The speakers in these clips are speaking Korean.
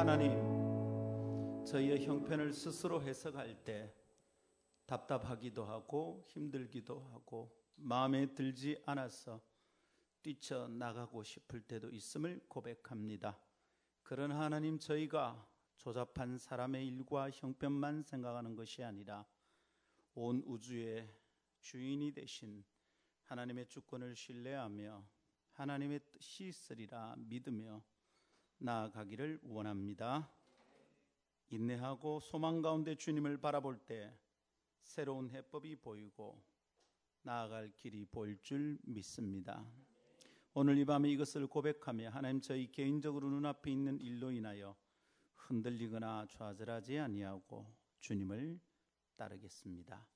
하나님, 저희의 형편을 스스로 해석할 때 답답하기도 하고 힘들기도 하고 마음에 들지 않아서 뛰쳐나가고 싶을 때도 있음을 고백합니다. 그런 하나님 저희가 조잡한 사람의 일과 형편만 생각하는 것이 아니라 온 우주의 주인이 되신 하나님의 주권을 신뢰하며 하나님의 뜻이 있으리라 믿으며 나아가기를 원합니다. 인내하고 소망 가운데 주님을 바라볼 때 새로운 해법이 보이고 나아갈 길이 보일 줄 믿습니다. 오늘 이 밤에 이것을 고백하며 하나님 저희 개인적으로 눈앞에 있는 일로 인하여 흔들리거나 좌절하지 아니하고 주님을 따르겠습니다.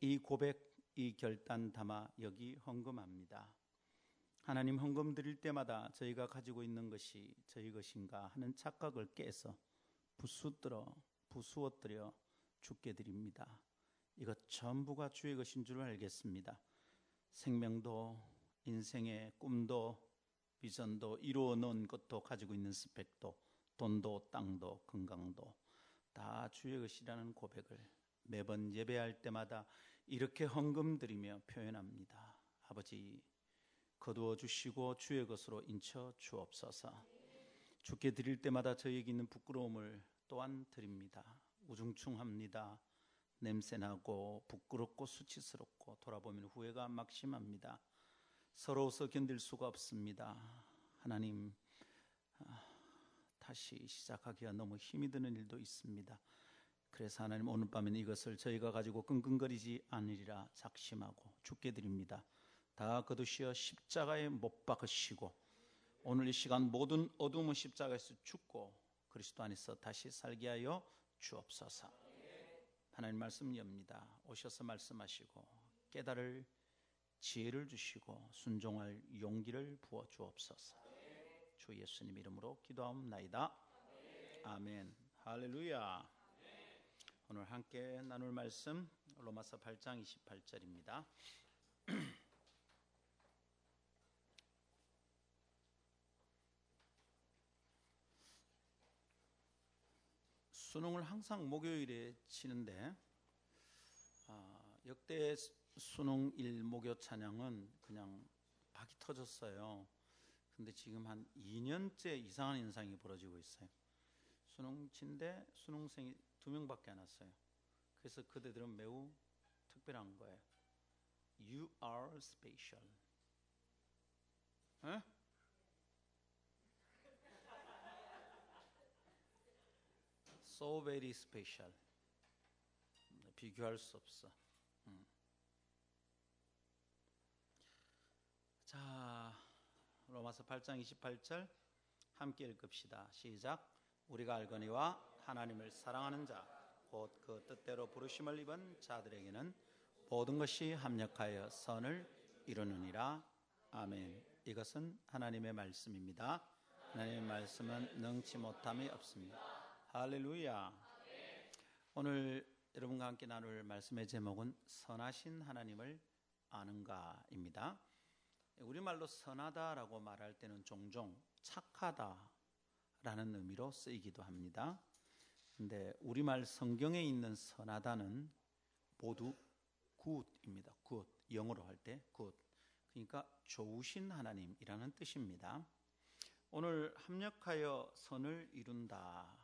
이 고백, 이 결단 담아 여기 헌금합니다. 하나님 헌금 드릴 때마다 저희가 가지고 있는 것이 저희 것인가 하는 착각을 깨서 부수들어 부수어뜨려 죽게 드립니다. 이것 전부가 주의 것인 줄 알겠습니다. 생명도 인생의 꿈도 비전도 이루어 놓은 것도 가지고 있는 스펙도 돈도 땅도 건강도 다 주의 것이라는 고백을 매번 예배할 때마다 이렇게 헌금 드리며 표현합니다. 아버지 거두어 주시고 주의 것으로 인쳐 주옵소서. 주께 드릴 때마다 저에게 있는 부끄러움을 또한 드립니다. 우중충합니다. 냄새나고 부끄럽고 수치스럽고 돌아보면 후회가 막심합니다. 서러워서 견딜 수가 없습니다. 하나님 아, 다시 시작하기가 너무 힘이 드는 일도 있습니다. 그래서 하나님 오늘 밤에는 이것을 저희가 가지고 끙끙거리지 않으리라 작심하고 죽게 드립니다. 다 거두시어 십자가에 못 박으시고 오늘 이 시간 모든 어둠은 십자가에서 죽고 그리스도 안에서 다시 살게 하여 주옵소서. 하나님 말씀 엽니다. 오셔서 말씀하시고 깨달을 지혜를 주시고 순종할 용기를 부어 주옵소서. 주 예수님 이름으로 기도하옵나이다. 아멘. 할렐루야. 오늘 함께 나눌 말씀 로마서 8장 28절입니다. 수능을 항상 목요일에 치는데 아, 역대 수능일 목요 찬양은 그냥 박이 터졌어요. 근데 지금 한 2년째 이상한 현상이 벌어지고 있어요. 수능 친데 수능생이 두 명밖에 안 왔어요. 그래서 그대들은 매우 특별한 거예요. You are special. 에? So very special. 비교할 수 없어. 음. 자, 로마서 8장 28절 함께 읽읍시다. 시작. 우리가 알거니와 하나님을 사랑하는 자, 곧 그 뜻대로 부르심을 입은 자들에게는 모든 것이 합력하여 선을 이루느니라. 아멘. 이것은 하나님의 말씀입니다. 하나님의 말씀은 능치 못함이 없습니다. 할렐루야. 오늘 여러분과 함께 나눌 말씀의 제목은 선하신 하나님을 아는가입니다. 우리말로 선하다라고 말할 때는 종종 착하다라는 의미로 쓰이기도 합니다. 근데 우리말 성경에 있는 선하다는 모두 good입니다. good. 영어로 할 때 good. 그러니까 좋으신 하나님이라는 뜻입니다. 오늘 합력하여 선을 이룬다.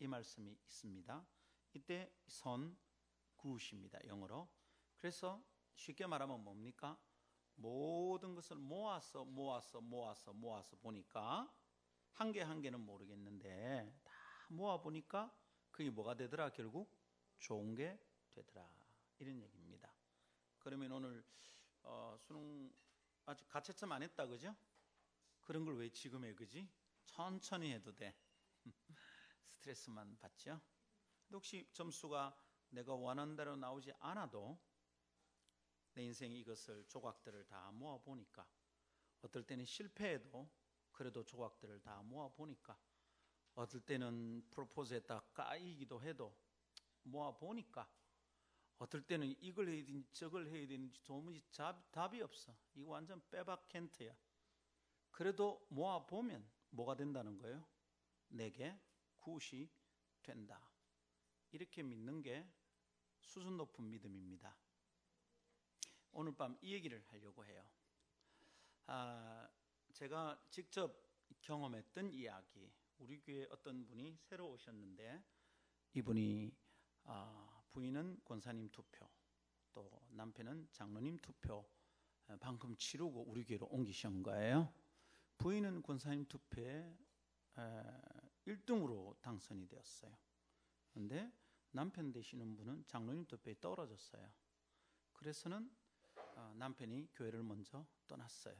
이 말씀이 있습니다. 이때 선 굿입니다. 영어로. 그래서 쉽게 말하면 뭡니까? 모든 것을 모아서 모아서 모아서 모아서 보니까 한개한 개는 모르겠는데 다 모아 보니까 그게 뭐가 되더라 결국 좋은 게 되더라 이런 얘기입니다. 그러면 오늘 어, 수능 아직 가채점 안 했다 그죠? 그런 걸 왜 지금 해 그지? 천천히 해도 돼. 스트레스만 받죠. 혹시 점수가 내가 원하는 대로 나오지 않아도 내 인생 이것을 조각들을 다 모아 보니까 어떨 때는 실패해도 그래도 조각들을 다 모아 보니까 어떨 때는 프로포즈했다 까이기도 해도 모아 보니까 어떨 때는 이걸 해야 되는지 저걸 해야 되는지 도무지 답이 없어. 이거 완전 빼박 캔트야. 그래도 모아 보면 뭐가 된다는 거예요? 내게 굿이 된다. 이렇게 믿는 게 수준 높은 믿음입니다. 오늘 밤 이 얘기를 하려고 해요. 아, 제가 직접 경험했던 이야기. 우리 교회 어떤 분이 새로 오셨는데 이분이 아, 부인은 권사님 투표, 또 남편은 장로님 투표 어, 방금 치르고 우리 교회로 옮기신 거예요. 부인은 권사님 투표에 1등으로 당선이 되었어요. 그런데 남편 되시는 분은 장로님 투표에 떨어졌어요. 그래서는 어, 남편이 교회를 먼저 떠났어요.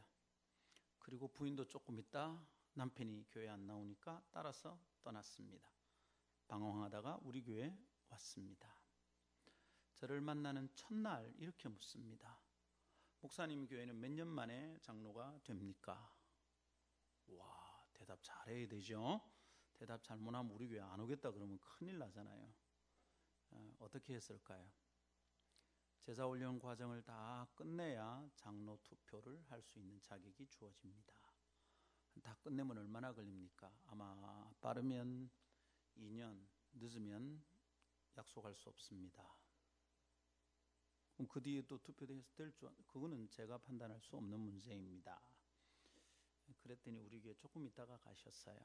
그리고 부인도 조금 있다 남편이 교회 안 나오니까 따라서 떠났습니다. 방황하다가 우리 교회 왔습니다. 저를 만나는 첫날 이렇게 묻습니다. 목사님 교회는 몇 년 만에 장로가 됩니까? 와, 대답 잘해야 되죠? 대답 잘못하면 우리 교회 안 오겠다 그러면 큰일 나잖아요. 어, 떻게 했을까요? 제자 훈련 과정을 다 끝내야 장로 투표를 할 수 있는 자격이 주어집니다. 다 끝내면 얼마나 걸립니까? 아마 빠르면 2년, 늦으면 약속할 수 없습니다. 그럼 그 뒤에 또 투표돼서 될 줄, 그거는 제가 판단할 수 없는 문제입니다. 그랬더니 우리 교회 조금 있다가 가셨어요.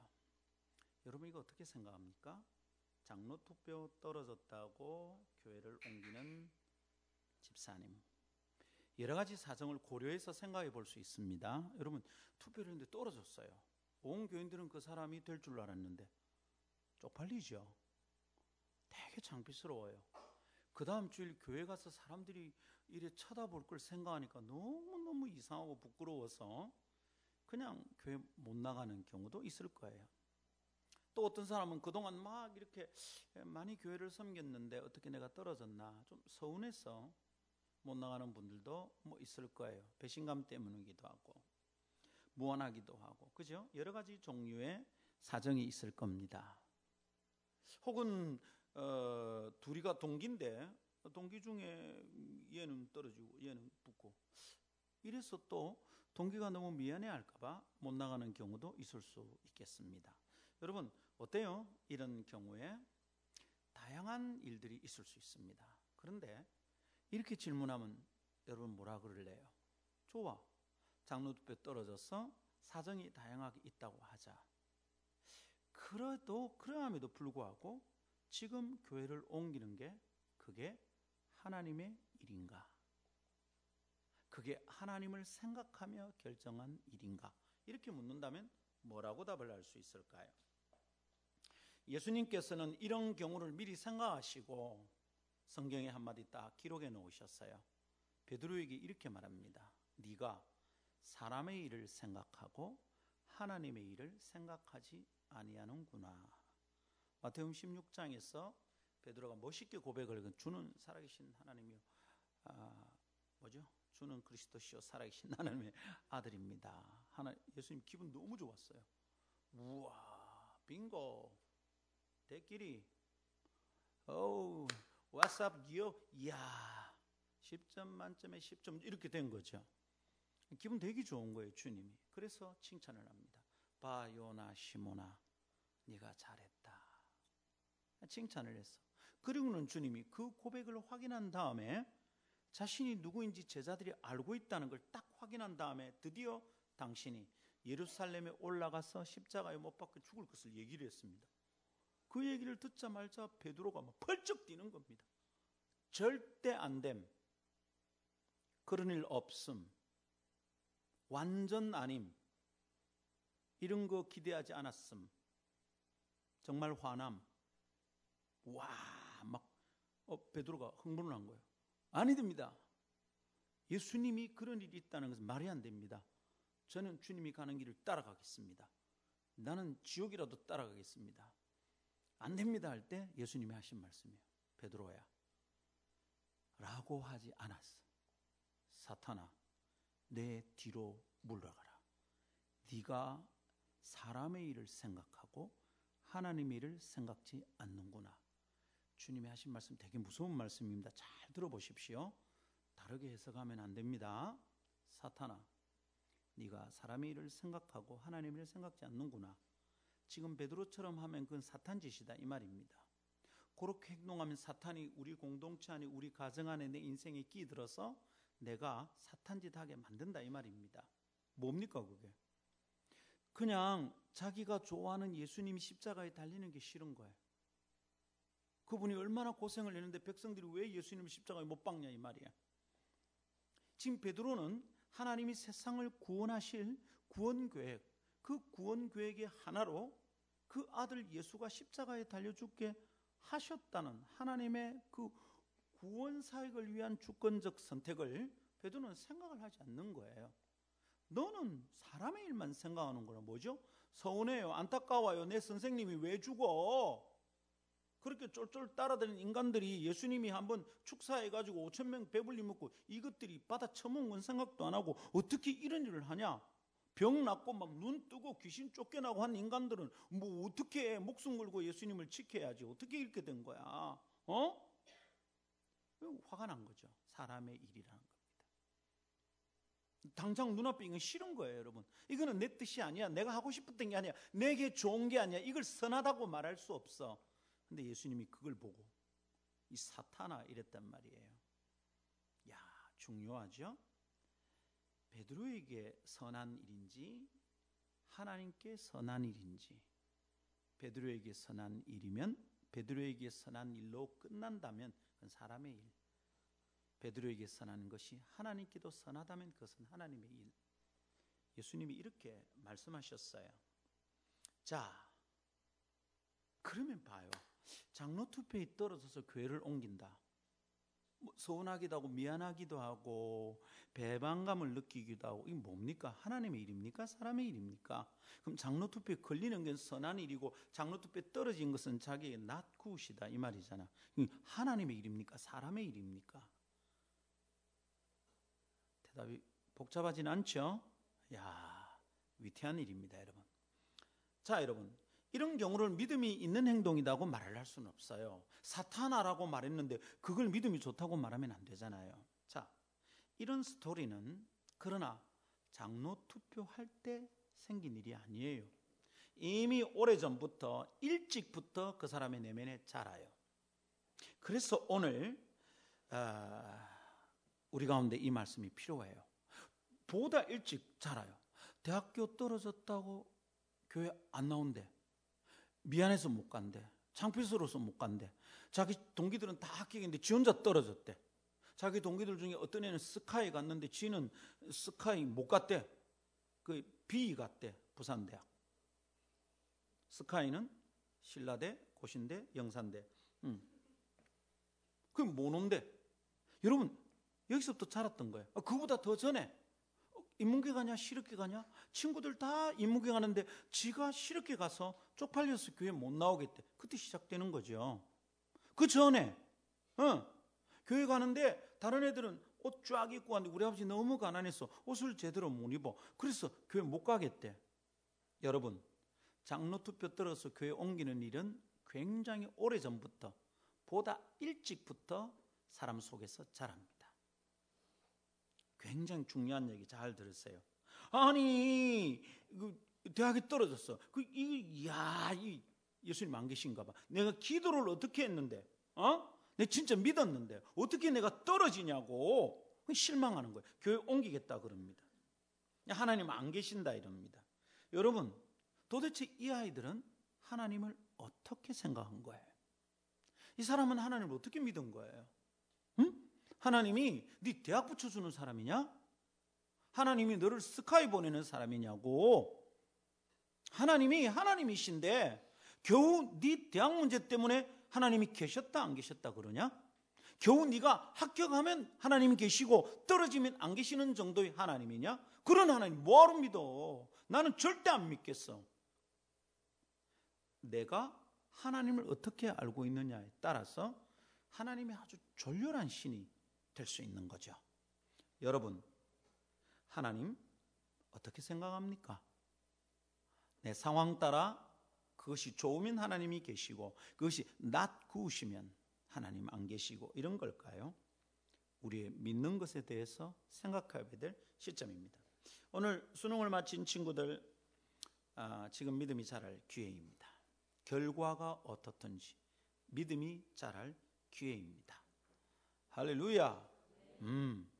여러분 이거 어떻게 생각합니까? 장로 투표 떨어졌다고 교회를 옮기는 집사님. 여러 가지 사정을 고려해서 생각해 볼 수 있습니다. 여러분 투표를 했는데 떨어졌어요. 온 교인들은 그 사람이 될 줄 알았는데 쪽팔리죠. 되게 창피스러워요. 그 다음 주일 교회 가서 사람들이 이래 쳐다볼 걸 생각하니까 너무너무 이상하고 부끄러워서 그냥 교회 못 나가는 경우도 있을 거예요. 또 어떤 사람은 그동안 막 이렇게 많이 교회를 섬겼는데 어떻게 내가 떨어졌나 좀 서운해서 못 나가는 분들도 뭐 있을 거예요. 배신감 때문이기도 하고 무안하기도 하고 그죠? 여러 가지 종류의 사정이 있을 겁니다. 혹은 어, 둘이가 동기인데 동기 중에 얘는 떨어지고 얘는 붙고 이래서 또 동기가 너무 미안해 할까봐 못 나가는 경우도 있을 수 있겠습니다. 여러분 어때요? 이런 경우에 다양한 일들이 있을 수 있습니다. 그런데 이렇게 질문하면 여러분 뭐라 그럴래요? 좋아. 장로투표 떨어져서 사정이 다양하게 있다고 하자. 그래도 그러함에도 불구하고 지금 교회를 옮기는 게 그게 하나님의 일인가? 그게 하나님을 생각하며 결정한 일인가? 이렇게 묻는다면 뭐라고 답을 할 수 있을까요? 예수님께서는 이런 경우를 미리 생각하시고 성경에 한마디 딱 기록해 놓으셨어요. 베드로에게 이렇게 말합니다. 네가 사람의 일을 생각하고 하나님의 일을 생각하지 아니하는구나. 마태음 16장에서 베드로가 멋있게 고백을 주는 살아계신 하나님이요. 아, 뭐죠? 주는 그리스도시요 살아계신 하나님의 아들입니다. 하나 예수님 기분 너무 좋았어요. 우와, 빙고. 대끼리. 어우, 왓삽 기어. 이야. 10점 만점에 10점 이렇게 된 거죠. 기분 되게 좋은 거예요, 주님이. 그래서 칭찬을 합니다. 바요나 시모나 네가 잘했다. 칭찬을 했어. 그리고는 주님이 그 고백을 확인한 다음에 자신이 누구인지 제자들이 알고 있다는 걸 딱 확인한 다음에 드디어 당신이 예루살렘에 올라가서 십자가에 못 박혀 죽을 것을 얘기를 했습니다. 그 얘기를 듣자마자 베드로가 막 펄쩍 뛰는 겁니다. 절대 안 됨. 그런 일 없음. 완전 아님. 이런 거 기대하지 않았음. 정말 화남. 와, 막 어, 베드로가 흥분을 한 거예요. 아니 됩니다. 예수님이 그런 일이 있다는 것은 말이 안 됩니다. 저는 주님이 가는 길을 따라가겠습니다. 나는 지옥이라도 따라가겠습니다. 안 됩니다 할 때 예수님이 하신 말씀이에요. 베드로야. 라고 하지 않았어. 사탄아, 내 뒤로 물러가라. 네가 사람의 일을 생각하고 하나님의 일을 생각지 않는구나. 주님이 하신 말씀 되게 무서운 말씀입니다. 잘 들어보십시오. 다르게 해석하면 안 됩니다. 사탄아, 네가 사람의 일을 생각하고 하나님의 일을 생각지 않는구나. 지금 베드로처럼 하면 그건 사탄 짓이다 이 말입니다. 그렇게 행동하면 사탄이 우리 공동체 안에 우리 가정 안에 내 인생에 끼들어서 내가 사탄 짓 하게 만든다 이 말입니다. 뭡니까 그게? 그냥 자기가 좋아하는 예수님이 십자가에 달리는 게 싫은 거예요. 그분이 얼마나 고생을 했는데 백성들이 왜 예수님을 십자가에 못 박냐 이 말이야. 지금 베드로는 하나님이 세상을 구원하실 구원 계획, 그 구원 계획의 하나로 그 아들 예수가 십자가에 달려 죽게 하셨다는 하나님의 그 구원 사역을 위한 주권적 선택을 베드로는 생각을 하지 않는 거예요. 너는 사람의 일만 생각하는 거라 뭐죠? 서운해요. 안타까워요. 내 선생님이 왜 죽어? 그렇게 쫄쫄 따라다니는 인간들이 예수님이 한번 축사해가지고 5천 명 배불리 먹고 이것들이 받아 처먹은 건 생각도 안 하고 어떻게 이런 일을 하냐? 병 낫고 막 눈 뜨고 귀신 쫓겨나고 한 인간들은 뭐 어떻게 목숨 걸고 예수님을 지켜야지 어떻게 이렇게 된 거야? 어? 화가 난 거죠. 사람의 일이라는 겁니다. 당장 눈앞에 이건 싫은 거예요, 여러분. 이거는 내 뜻이 아니야. 내가 하고 싶었던 게 아니야. 내게 좋은 게 아니야. 이걸 선하다고 말할 수 없어. 근데 예수님이 그걸 보고 이 사탄아 이랬단 말이에요. 야, 중요하죠? 베드로에게 선한 일인지 하나님께 선한 일인지 베드로에게 선한 일이면 베드로에게 선한 일로 끝난다면 그건 사람의 일. 베드로에게 선한 것이 하나님께도 선하다면 그것은 하나님의 일. 예수님이 이렇게 말씀하셨어요. 자, 그러면 봐요. 장로 투표에 떨어져서 교회를 옮긴다. 뭐 서운하기도 하고 미안하기도 하고 배반감을 느끼기도 하고 이게 뭡니까? 하나님의 일입니까? 사람의 일입니까? 그럼 장로 투표에 걸리는 건 선한 일이고 장로 투표에 떨어진 것은 자기의 낫굿이다 이 말이잖아. 하나님의 일입니까? 사람의 일입니까? 대답이 복잡하진 않죠? 야 위태한 일입니다, 여러분. 자, 여러분. 이런 경우를 믿음이 있는 행동이라고 말을 할 수는 없어요. 사탄아라고 말했는데 그걸 믿음이 좋다고 말하면 안 되잖아요. 자, 이런 스토리는 그러나 장로 투표할 때 생긴 일이 아니에요. 이미 오래전부터 일찍부터 그 사람의 내면에 자라요. 그래서 오늘 어, 우리 가운데 이 말씀이 필요해요. 보다 일찍 자라요. 대학교 떨어졌다고 교회 안 나온대. 미안해서 못 간대. 창피스러워서 못 간대. 자기 동기들은 다 합격했는데 지 혼자 떨어졌대. 자기 동기들 중에 어떤 애는 스카이 갔는데 지는 스카이 못 갔대. 그 B 갔대. 부산대학. 스카이는 신라대, 고신대, 영산대. 음. 그럼 못 온대. 여러분 여기서부터 자랐던 거예요. 아, 그보다 더 전에 인문계 가냐 실업계 가냐? 친구들 다 인문계 가는데 지가 실업계 가서 쪽팔려서 교회 못 나오겠대. 그때 시작되는 거죠. 그 전에 어, 교회 가는데 다른 애들은 옷 쫙 입고 왔는데 우리 아버지 너무 가난해서 옷을 제대로 못 입어. 그래서 교회 못 가겠대. 여러분 장로 투표 들어서 교회 옮기는 일은 굉장히 오래전부터 보다 일찍부터 사람 속에서 자랍니다 굉장히 중요한 얘기 잘 들으세요. 아니, 그 대학에 떨어졌어. 그, 이, 야, 이, 예수님 안 계신가 봐. 내가 기도를 어떻게 했는데, 어? 내 진짜 믿었는데, 어떻게 내가 떨어지냐고. 실망하는 거예요. 교회 옮기겠다 그럽니다. 하나님 안 계신다 이럽니다. 여러분, 도대체 이 아이들은 하나님을 어떻게 생각한 거예요? 이 사람은 하나님을 어떻게 믿은 거예요? 응? 하나님이 네 대학 붙여주는 사람이냐? 하나님이 너를 스카이 보내는 사람이냐고. 하나님이 하나님이신데 겨우 네 대학 문제 때문에 하나님이 계셨다 안 계셨다 그러냐? 겨우 네가 합격하면 하나님이 계시고 떨어지면 안 계시는 정도의 하나님이냐? 그런 하나님 뭐하러 믿어? 나는 절대 안 믿겠어. 내가 하나님을 어떻게 알고 있느냐에 따라서 하나님이 아주 졸렬한 신이 될 수 있는 거죠. 여러분, 하나님 어떻게 생각합니까? 내 상황 따라 그것이 좋으면 하나님이 계시고 그것이 낫구우시면 하나님 안 계시고 이런 걸까요? 우리의 믿는 것에 대해서 생각해야 될 시점입니다. 오늘 수능을 마친 친구들 아, 지금 믿음이 자랄 기회입니다. 결과가 어떻든지 믿음이 자랄 기회입니다. 할렐루야. 음.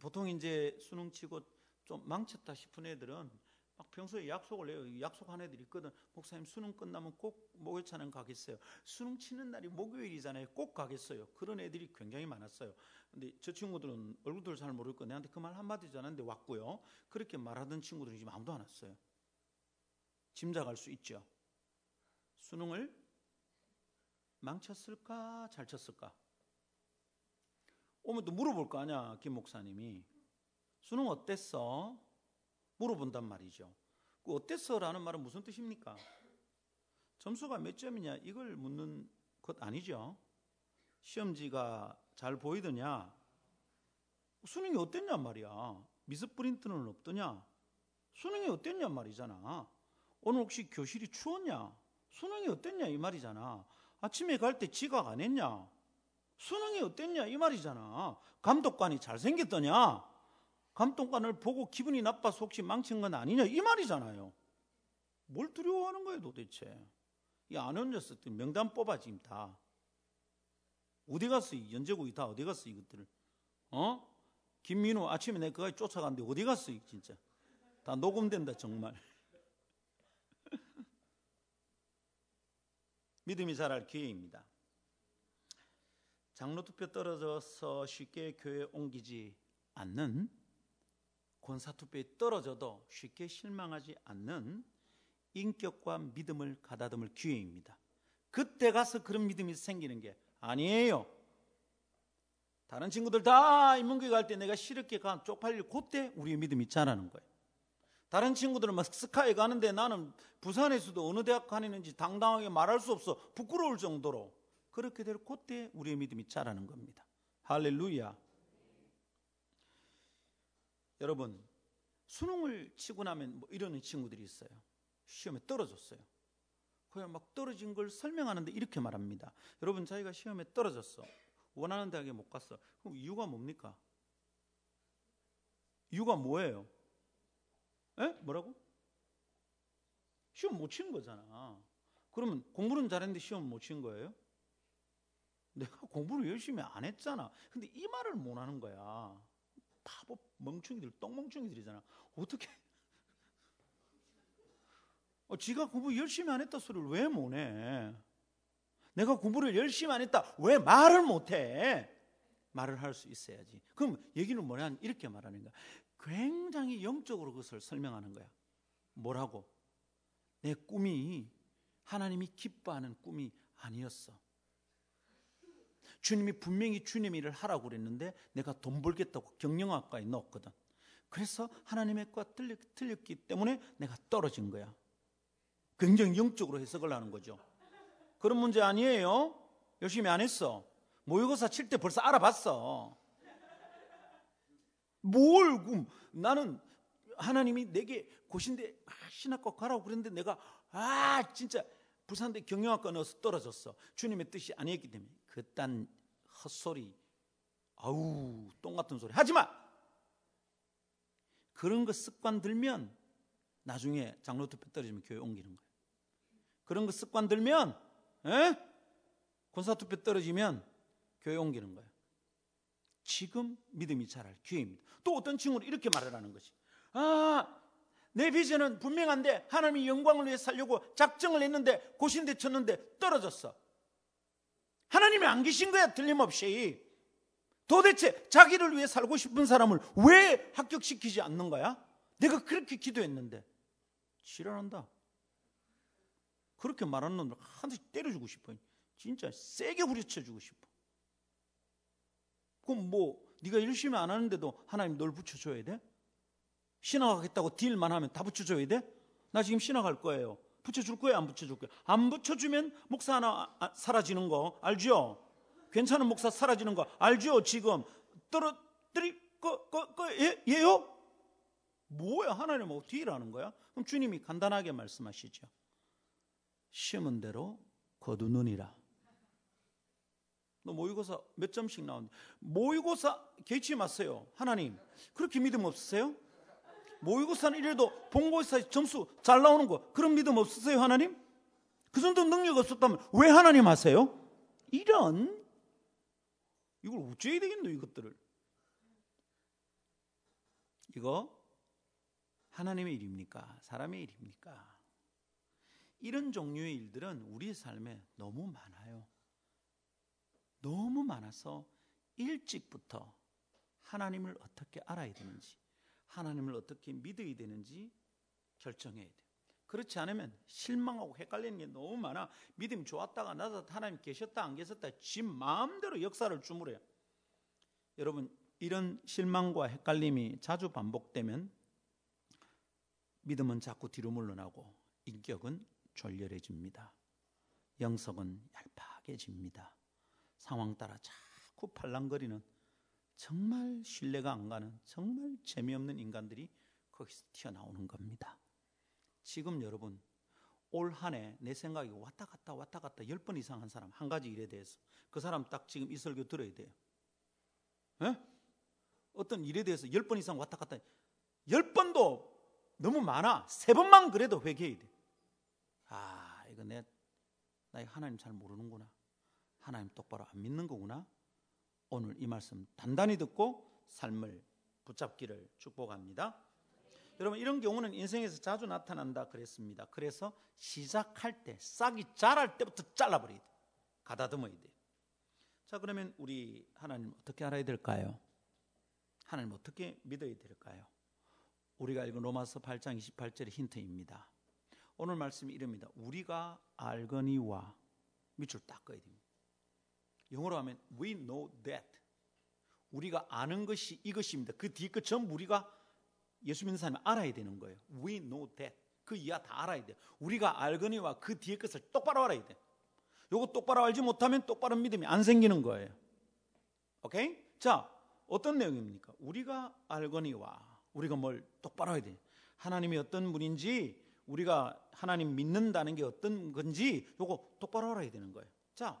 보통 이제 수능 치고 좀 망쳤다 싶은 애들은 막 평소에 약속을 해요. 약속한 애들이 있거든. 목사님 수능 끝나면 꼭 목요일차는 가겠어요. 수능 치는 날이 목요일이잖아요. 꼭 가겠어요. 그런 애들이 굉장히 많았어요. 근데 저 친구들은 얼굴들 잘 모를 거 내한테 그 말 한마디 전하는데 왔고요. 그렇게 말하던 친구들은 지금 아무도 안 왔어요. 짐작할 수 있죠. 수능을 망쳤을까? 잘 쳤을까? 오면 또 물어볼 거 아니야, 김 목사님이. 수능 어땠어? 물어본단 말이죠. 그 어땠어? 라는 말은 무슨 뜻입니까? 점수가 몇 점이냐? 이걸 묻는 것 아니죠. 시험지가 잘 보이더냐? 수능이 어땠냔 말이야. 미스 프린트는 없더냐? 수능이 어땠냔 말이잖아. 오늘 혹시 교실이 추웠냐? 수능이 어땠냐? 이 말이잖아. 아침에 갈 때 지각 안 했냐? 수능이 어땠냐? 이 말이잖아. 감독관이 잘생겼더냐? 감독관을 보고 기분이 나빠서 혹시 망친 건 아니냐? 이 말이잖아요. 뭘 두려워하는 거예요, 도대체? 이 안 얹었을 때 명단 뽑아, 지금 다. 어디 갔어? 이 연제국이 다 어디 갔어? 이것들을. 어? 김민우 아침에 내가 그까지 쫓아갔는데 어디 갔어? 진짜. 다 녹음된다, 정말. 믿음이 자랄 기회입니다. 장로 투표 떨어져서 쉽게 교회 옮기지 않는 권사 투표에 떨어져도 쉽게 실망하지 않는 인격과 믿음을 가다듬을 기회입니다. 그때 가서 그런 믿음이 생기는 게 아니에요. 다른 친구들 다 인문교회 갈때 내가 시럽게 가 쪽팔릴 그때 우리의 믿음이 자라는 거예요. 다른 친구들은 막 스카이 가는데 나는 부산에서도 어느 대학 다니는지 당당하게 말할 수 없어 부끄러울 정도로 그렇게 될 그때 우리의 믿음이 자라는 겁니다. 할렐루야. 여러분 수능을 치고 나면 뭐 이러는 친구들이 있어요. 시험에 떨어졌어요. 그냥 막 떨어진 걸 설명하는데 이렇게 말합니다. 여러분 자기가 시험에 떨어졌어. 원하는 대학에 못 갔어. 그럼 이유가 뭡니까? 이유가 뭐예요? 에? 뭐라고? 시험 못 친 거잖아. 그러면 공부는 잘했는데 시험 못 친 거예요? 내가 공부를 열심히 안 했잖아. 근데 이 말을 못 하는 거야. 바보 멍충이들, 똥멍충이들이잖아. 어떻게? 어, 지가 공부 열심히 안 했다 소리를 왜 못 해? 내가 공부를 열심히 안 했다. 왜 말을 못 해? 말을 할 수 있어야지. 그럼 얘기는 뭐냐? 이렇게 말하는 거야. 굉장히 영적으로 그것을 설명하는 거야. 뭐라고? 내 꿈이 하나님이 기뻐하는 꿈이 아니었어. 주님이 분명히 주님 일을 하라고 그랬는데 내가 돈 벌겠다고 경영학과에 넣었거든. 그래서 하나님의 과 틀렸, 기 때문에 내가 떨어진 거야. 굉장히 영적으로 해석을 하는 거죠. 그런 문제 아니에요. 열심히 안 했어. 모의고사 칠 때 벌써 알아봤어. 뭘, 그, 나는 하나님이 내게 고신대 아, 신학과 가라고 그랬는데 내가 아 진짜 부산대 경영학과 넣어서 떨어졌어. 주님의 뜻이 아니었기 때문에 그딴 헛소리 아우 똥 같은 소리 하지 마. 그런 거 습관 들면 나중에 장로 투표 떨어지면 교회 옮기는 거예요. 그런 거 습관 들면 에? 권사 투표 떨어지면 교회 옮기는 거예요. 지금 믿음이 자랄 기회입니다. 또 어떤 친구는 이렇게 말을 하는 것이 아, 내 비전은 분명한데 하나님이 영광을 위해 살려고 작정을 했는데 고신대 쳤는데 떨어졌어. 하나님이 안 계신 거야, 틀림없이. 도대체 자기를 위해 살고 싶은 사람을 왜 합격시키지 않는 거야? 내가 그렇게 기도했는데. 지랄한다. 그렇게 말하는 놈들 한 대씩 때려주고 싶어. 진짜 세게 후려쳐주고 싶어. 그럼 뭐 네가 열심히 안 하는데도 하나님 널 붙여줘야 돼? 신학하겠다고 딜만 하면 다 붙여줘야 돼? 나 지금 신학할 거예요. 붙여줄 거예요? 안 붙여줄 거예요? 안 붙여주면 목사 하나 아, 사라지는 거 알죠? 괜찮은 목사 사라지는 거 알죠? 지금 떨어뜨릴 거, 거, 거 예, 예요? 뭐야 하나님 뭐 딜하는 거야? 그럼 주님이 간단하게 말씀하시죠. 심은 대로 거두느니라. 너 모의고사 몇 점씩 나오는데 모의고사 개치 마세요. 하나님 그렇게 믿음 없으세요? 모의고사는 이래도 본고사 점수 잘 나오는 거 그런 믿음 없으세요 하나님? 그 정도 능력 없었다면 왜 하나님 하세요? 이런 이걸 어째야 되겠노 이것들을 이거 하나님의 일입니까? 사람의 일입니까? 이런 종류의 일들은 우리의 삶에 너무 많아요. 너무 많아서 일찍부터 하나님을 어떻게 알아야 되는지, 하나님을 어떻게 믿어야 되는지 결정해야 돼요. 그렇지 않으면 실망하고 헷갈리는 게 너무 많아. 믿음이 좋았다가 나서 하나님 계셨다 안 계셨다 지 마음대로 역사를 주무래요. 여러분 이런 실망과 헷갈림이 자주 반복되면 믿음은 자꾸 뒤로 물러나고 인격은 졸렬해집니다. 영성은 얄팍해집니다. 상황 따라 자꾸 팔랑거리는 정말 신뢰가 안 가는 정말 재미없는 인간들이 거기서 튀어나오는 겁니다. 지금 여러분 올 한 해 내 생각이 왔다 갔다 왔다 갔다 열번 이상 한 사람 한 가지 일에 대해서 그 사람 딱 지금 이 설교 들어야 돼요. 에? 예? 어떤 일에 대해서 열번 이상 왔다 갔다 열 번도 너무 많아. 세 번만 그래도 회개해야 돼. 아, 이거 내, 나 하나님 잘 모르는구나. 하나님 똑바로 안 믿는 거구나. 오늘 이 말씀 단단히 듣고 삶을 붙잡기를 축복합니다. 여러분 이런 경우는 인생에서 자주 나타난다 그랬습니다. 그래서 시작할 때 싹이 자랄 때부터 잘라버려야 돼. 가다듬어야 돼. 자 그러면 우리 하나님 어떻게 알아야 될까요? 하나님 어떻게 믿어야 될까요? 우리가 읽은 로마서 8장 28절의 힌트입니다. 오늘 말씀이 이릅니다. 우리가 알거니와 밑줄 딱 꺼야 됩니다. 영어로 하면 we know that. 우리가 아는 것이 이것입니다. 그 뒤에 것 전부 우리가 예수 믿는 사람이 알아야 되는 거예요. We know that. 그 이하 다 알아야 돼요. 우리가 알거니와 그 뒤에 것을 똑바로 알아야 돼. 요거 똑바로 알지 못하면 똑바른 믿음이 안 생기는 거예요. 오케이? 자, 어떤 내용입니까? 우리가 알거니와 우리가 뭘 똑바로 해야 돼. 하나님이 어떤 분인지 우리가 하나님 믿는다는 게 어떤 건지 요거 똑바로 알아야 되는 거예요. 자,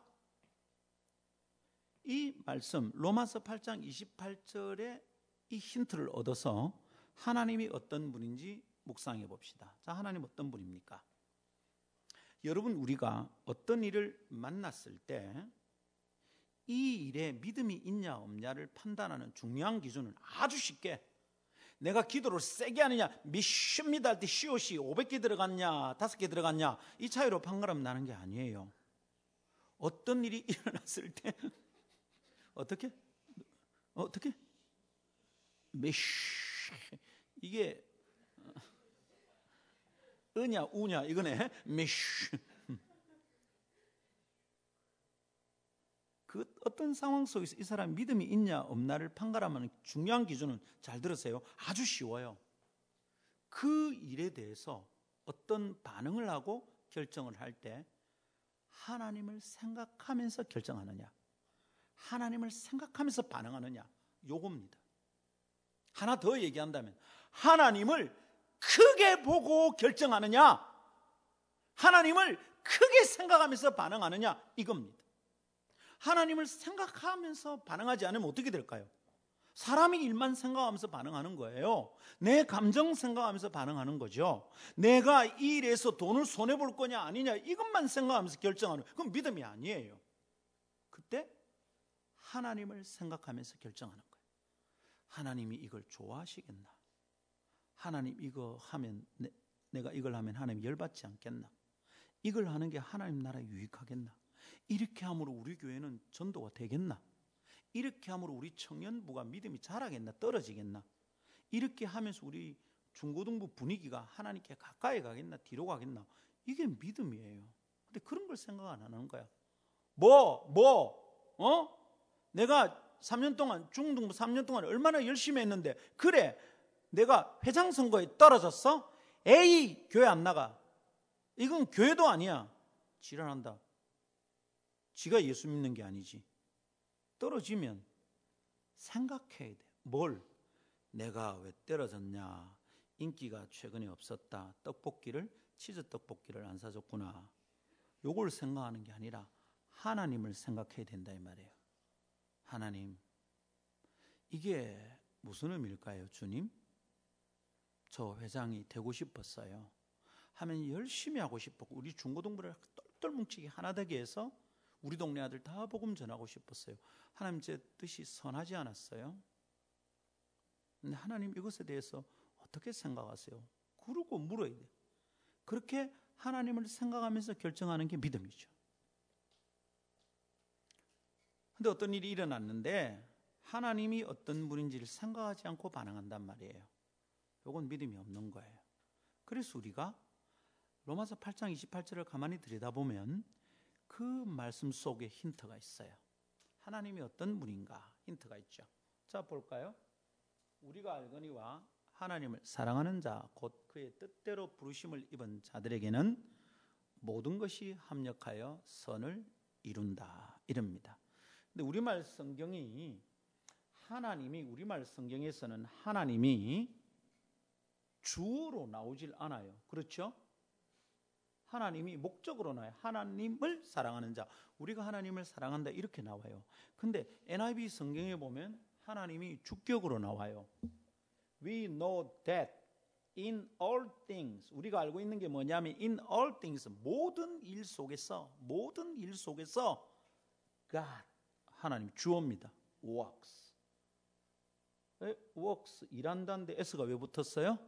이 말씀 로마서 8장 28절에 이 힌트를 얻어서 하나님이 어떤 분인지 묵상해 봅시다. 자, 하나님 어떤 분입니까? 여러분 우리가 어떤 일을 만났을 때 이 일에 믿음이 있냐 없냐를 판단하는 중요한 기준은 아주 쉽게 내가 기도를 세게 하느냐 믿습니다 할 때 시옷이 500개 들어갔냐 5개 들어갔냐 이 차이로 판가름 나는 게 아니에요. 어떤 일이 일어났을 때 어떻게? 어떻게? 메쉬. 이게 으냐 우냐 이거네. 메쉬. 그 어떤 상황 속에서 이 사람 믿음이 있냐 없나를 판가름하는 중요한 기준은 잘 들으세요. 아주 쉬워요. 그 일에 대해서 어떤 반응을 하고 결정을 할 때 하나님을 생각하면서 결정하느냐, 하나님을 생각하면서 반응하느냐, 요겁니다. 하나 더 얘기한다면 하나님을 크게 보고 결정하느냐, 하나님을 크게 생각하면서 반응하느냐, 이겁니다. 하나님을 생각하면서 반응하지 않으면 어떻게 될까요? 사람이 일만 생각하면서 반응하는 거예요. 내 감정 생각하면서 반응하는 거죠. 내가 이 일에서 돈을 손해볼 거냐 아니냐 이것만 생각하면서 결정하는 그건 믿음이 아니에요. 하나님을 생각하면서 결정하는 거예요. 하나님이 이걸 좋아하시겠나? 하나님 이거 하면 내, 내가 이걸 하면 하나님 열받지 않겠나? 이걸 하는 게 하나님 나라에 유익하겠나? 이렇게 함으로 우리 교회는 전도가 되겠나? 이렇게 함으로 우리 청년부가 믿음이 자라겠나? 떨어지겠나? 이렇게 하면서 우리 중고등부 분위기가 하나님께 가까이 가겠나? 뒤로 가겠나? 이게 믿음이에요. 근데 그런 걸 생각 안 하는 거야. 뭐, 뭐, 어? 내가 3년 동안, 중등부 3년 동안 얼마나 열심히 했는데, 그래, 내가 회장 선거에 떨어졌어? 에이, 교회 안 나가. 이건 교회도 아니야. 지랄한다. 지가 예수 믿는 게 아니지. 떨어지면 생각해야 돼. 뭘? 내가 왜 떨어졌냐? 인기가 최근에 없었다. 떡볶이를 치즈 떡볶이를 안 사줬구나. 요걸 생각하는 게 아니라 하나님을 생각해야 된다 이 말이에요. 하나님 이게 무슨 의미일까요, 주님? 저 회장이 되고 싶었어요. 하면 열심히 하고 싶었고 우리 중고등부를 똘똘 뭉치게 하나 되게 해서 우리 동네 아들 다 복음 전하고 싶었어요. 하나님 제 뜻이 선하지 않았어요. 근데 하나님 이것에 대해서 어떻게 생각하세요? 그러고 물어야 돼. 그렇게 하나님을 생각하면서 결정하는 게 믿음이죠. 근데 어떤 일이 일어났는데 하나님이 어떤 분인지를 생각하지 않고 반응한단 말이에요. 이건 믿음이 없는 거예요. 그래서 우리가 로마서 8장 28절을 가만히 들여다보면 그 말씀 속에 힌트가 있어요. 하나님이 어떤 분인가 힌트가 있죠. 자 볼까요? 우리가 알거니와 하나님을 사랑하는 자 곧 그의 뜻대로 부르심을 입은 자들에게는 모든 것이 합력하여 선을 이룬다 이럽니다. 근데 우리말 성경이 하나님이 우리말 성경에서는 하나님이 주어로 나오질 않아요. 그렇죠? 하나님이 목적으로 나와요. 하나님을 사랑하는 자. 우리가 하나님을 사랑한다 이렇게 나와요. 근데 NIV 성경에 보면 하나님이 주격으로 나와요. We know that in all things 우리가 알고 있는 게 뭐냐면 in all things 모든 일 속에서 모든 일 속에서 God 하나님 주어입니다. works. works 일한다는데 s가 왜 붙었어요?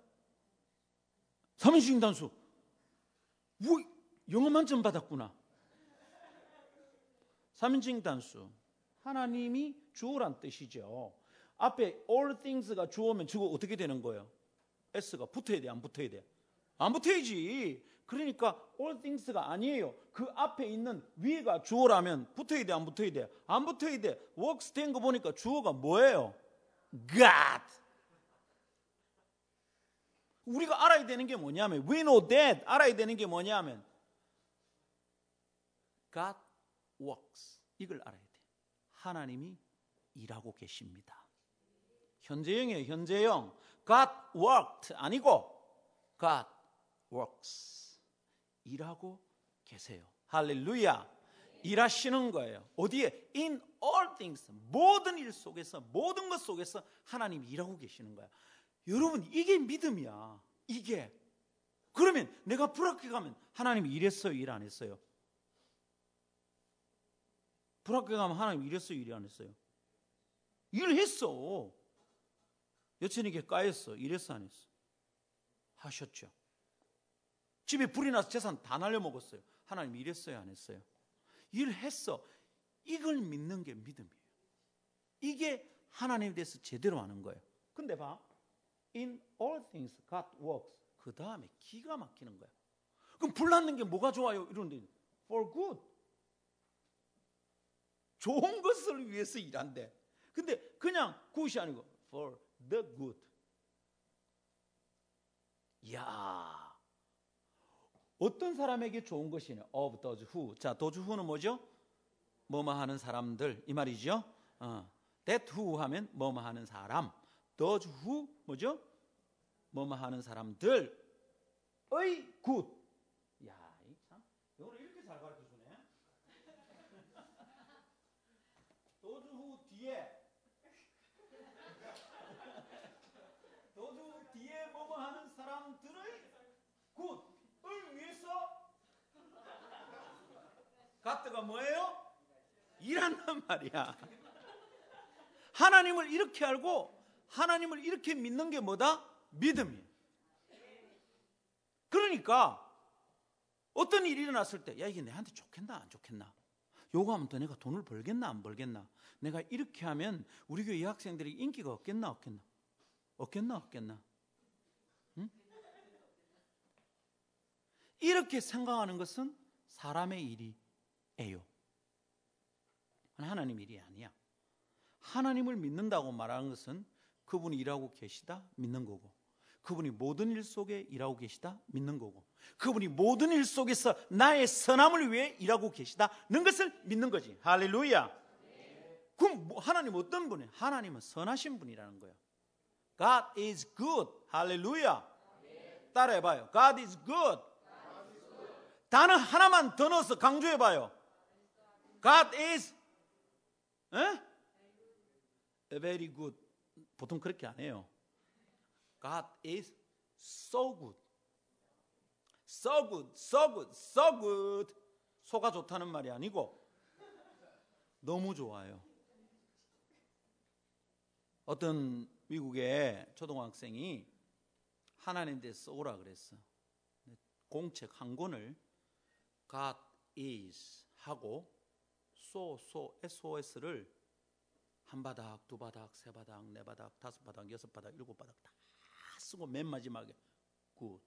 삼인칭 단수. 뭐 영어 만점 받았구나. 삼인칭 단수. 하나님이 주어란 뜻이죠. 앞에 all things가 주어면 주어 어떻게 되는 거예요? s가 붙어야 돼, 안 붙어야 돼? 안 붙어야지. 그러니까 all things가 아니에요. 그 앞에 있는 위가 주어라면 붙어야 돼, 안 붙어야 돼? 안 붙어야 돼. works 된 거 보니까 주어가 뭐예요? God. 우리가 알아야 되는 게 뭐냐면 we know that 알아야 되는 게 뭐냐면 God works 이걸 알아야 돼. 하나님이 일하고 계십니다. 현재형이에요. 현재형. God worked 아니고 God works 일하고 계세요. 할렐루야. 일하시는 거예요. 어디에? In all things. 모든 일 속에서, 모든 것 속에서 하나님이 일하고 계시는 거야. 여러분, 이게 믿음이야. 이게. 그러면 내가 불학교 가면 하나님이 일했어요? 일 안 했어요? 가면 하나님 일했어요? 일 안 했어요? 일했어. 여친에게 까였어. 일했어? 안 했어? 하셨죠. 집에 불이 나서 재산 다 날려먹었어요. 하나님 일했어요? 안 했어요? 일했어. 이걸 믿는 게 믿음이에요. 이게 하나님에 대해서 제대로 아는 거예요. 근데 봐. In all things God works. 그 다음에 기가 막히는 거야. 그럼 불났는 게 뭐가 좋아요? 이런데 for good. 좋은 것을 위해서 일한대. 근데 그냥 good이 아니고 for the good. 야 어떤 사람에게 좋은 것이냐? of those who. 자, those who는 뭐죠? 뭐뭐 하는 사람들 이 말이죠. 어. that who 하면 뭐뭐 하는 사람. those who 뭐죠? 뭐뭐 하는 사람들의 good. 야, 이 참. 이거를 이렇게 잘 가르쳐 주네. those who 뒤에 those who 뒤에 뭐뭐 하는 사람들의 good. 을 위해서 가트가 뭐예요? 일한단 말이야. 하나님을 이렇게 알고 하나님을 이렇게 믿는 게 뭐다? 믿음이에요. 그러니까 어떤 일이 일어났을 때, 야 이게 내한테 좋겠나 안 좋겠나? 요거 하면 또 내가 돈을 벌겠나 안 벌겠나? 내가 이렇게 하면 우리 교회 학생들이 인기가 없겠나 없겠나? 없겠나 없겠나? 이렇게 생각하는 것은 사람의 일이 에요. 하나님 일이 아니야. 하나님을 믿는다고 말하는 것은 그분이 일하고 계시다 믿는 거고 그분이 모든 일 속에 일하고 계시다 믿는 거고 그분이 모든 일 속에서 나의 선함을 위해 일하고 계시다는 것을 믿는 거지. 할렐루야. 그럼 뭐 하나님 어떤 분이에요? 하나님은 선하신 분이라는 거예요. God is good. 할렐루야. 따라해봐요. God is good. 단어 하나만 더 넣어서 강조해 봐요. God is 에? very good. 보통 그렇게 안 해요. God is so good. so good, so good, so good. 소가 좋다는 말이 아니고 너무 좋아요. 어떤 미국의 초등학생이 하나님 대 써오라 그랬어. 공책 한 권을 God is 하고 so, SOS를 한 바닥, 두 바닥, 세 바닥, 네 바닥, 다섯 바닥, 여섯 바닥, 일곱 바닥 다 쓰고 맨 마지막에 good.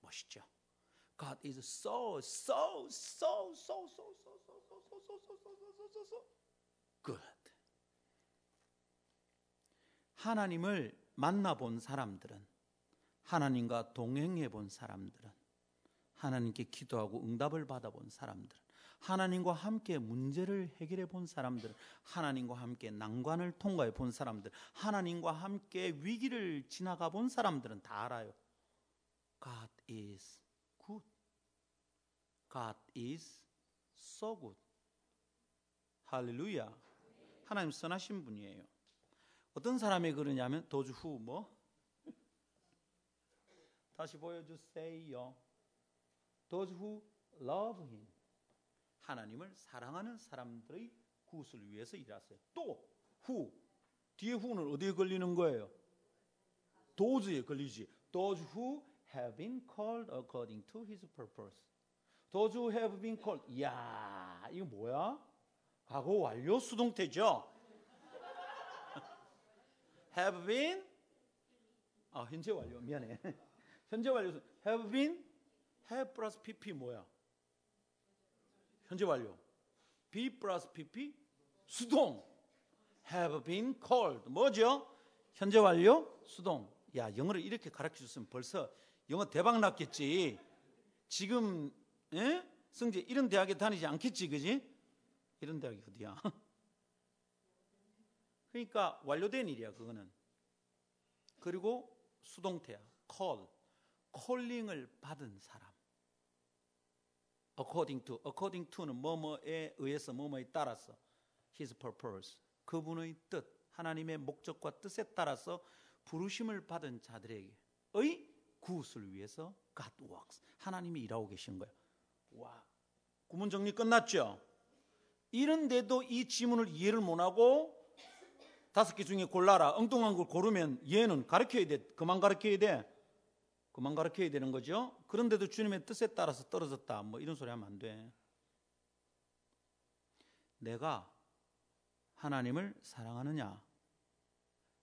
멋있죠? God is so, so, so, so, so, so, so, so, so, so, so, so, so, so, so, good. 하나님을 만나본 사람들은 하나님과 동행해 본 사람들은 하나님께 기도하고 응답을 받아본 사람들은 하나님과 함께 문제를 해결해 본 사람들, 하나님과 함께 난관을 통과해 본 사람들, 하나님과 함께 위기를 지나가 본 사람들은 다 알아요. God is good. God is so good. 할렐루야. 하나님 선하신 분이에요. 어떤 사람이 그러냐면 도주 후 뭐? 다시 보여주세요. Those who love him. 하나님을 사랑하는 사람들의 구슬 위해서 일하세요. 또 후. 뒤에 후는 어디에 걸리는 거예요? 도즈에 걸리지. Those who have been called according to his purpose. Those who have been called. 야, 이거 뭐야? 과거 완료 수동태죠. have been 아, 현재 완료. 미안해. 현재 완료. have been have 플러스 pp 뭐야? 현재 완료. be 플러스 pp 수동. have been called 뭐죠? 현재 완료 수동. 야 영어를 이렇게 가르쳐 줬으면 벌써 영어 대박 났겠지. 지금 예? 성재 이런 대학에 다니지 않겠지, 그지? 이런 대학이 어디야? 그러니까 완료된 일이야, 그거는. 그리고 수동태야. call. 콜링을 받은 사람. According to, according to는 뭐뭐에 의해서 뭐뭐에 따라서 his purpose. 그분의 뜻, 하나님의 목적과 뜻에 따라서 부르심을 받은 자들에게의 구슬 위해서 God works. 하나님이 일하고 계신 거예요. 와, 구문 정리 끝났죠? 이런데도 이 지문을 이해를 못하고 다섯 개 중에 골라라. 엉뚱한 걸 고르면 얘는 가르쳐야 돼. 그만 가르쳐야 돼. 그만 가르쳐야 되는 거죠. 그런데도 주님의 뜻에 따라서 떨어졌다. 뭐 이런 소리 하면 안 돼. 내가 하나님을 사랑하느냐?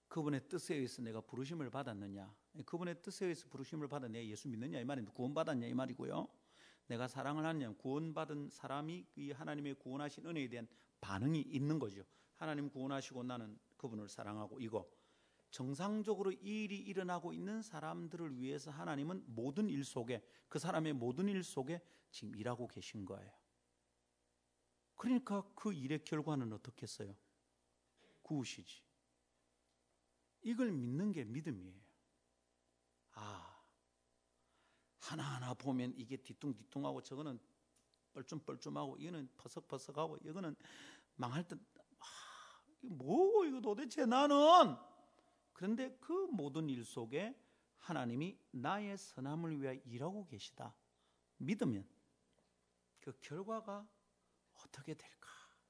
그분의 뜻에 의해서 내가 부르심을 받았느냐? 그분의 뜻에 의해서 부르심을 받았냐? 예수 믿느냐? 이 말인데 구원받았냐? 이 말이고요. 내가 사랑을 하느냐? 구원받은 사람이 이 하나님의 구원하신 은혜에 대한 반응이 있는 거죠. 하나님 구원하시고 나는 그분을 사랑하고 이거 정상적으로 이 일이 일어나고 있는 사람들을 위해서 하나님은 모든 일 속에 그 사람의 모든 일 속에 지금 일하고 계신 거예요. 그러니까 그 일의 결과는 어떻겠어요? 구우시지. 이걸 믿는 게 믿음이에요. 아, 하나하나 보면 이게 뒤뚱뒤뚱하고 저거는 뻘쭘뻘쭘하고 이거는 퍼석퍼석하고 이거는 망할 듯, 아, 뭐고 이거 도대체 나는 그런데 그 모든 일 속에 하나님이 나의 선함을 위하여 일하고 계시다. 믿으면 그 결과가 어떻게 될까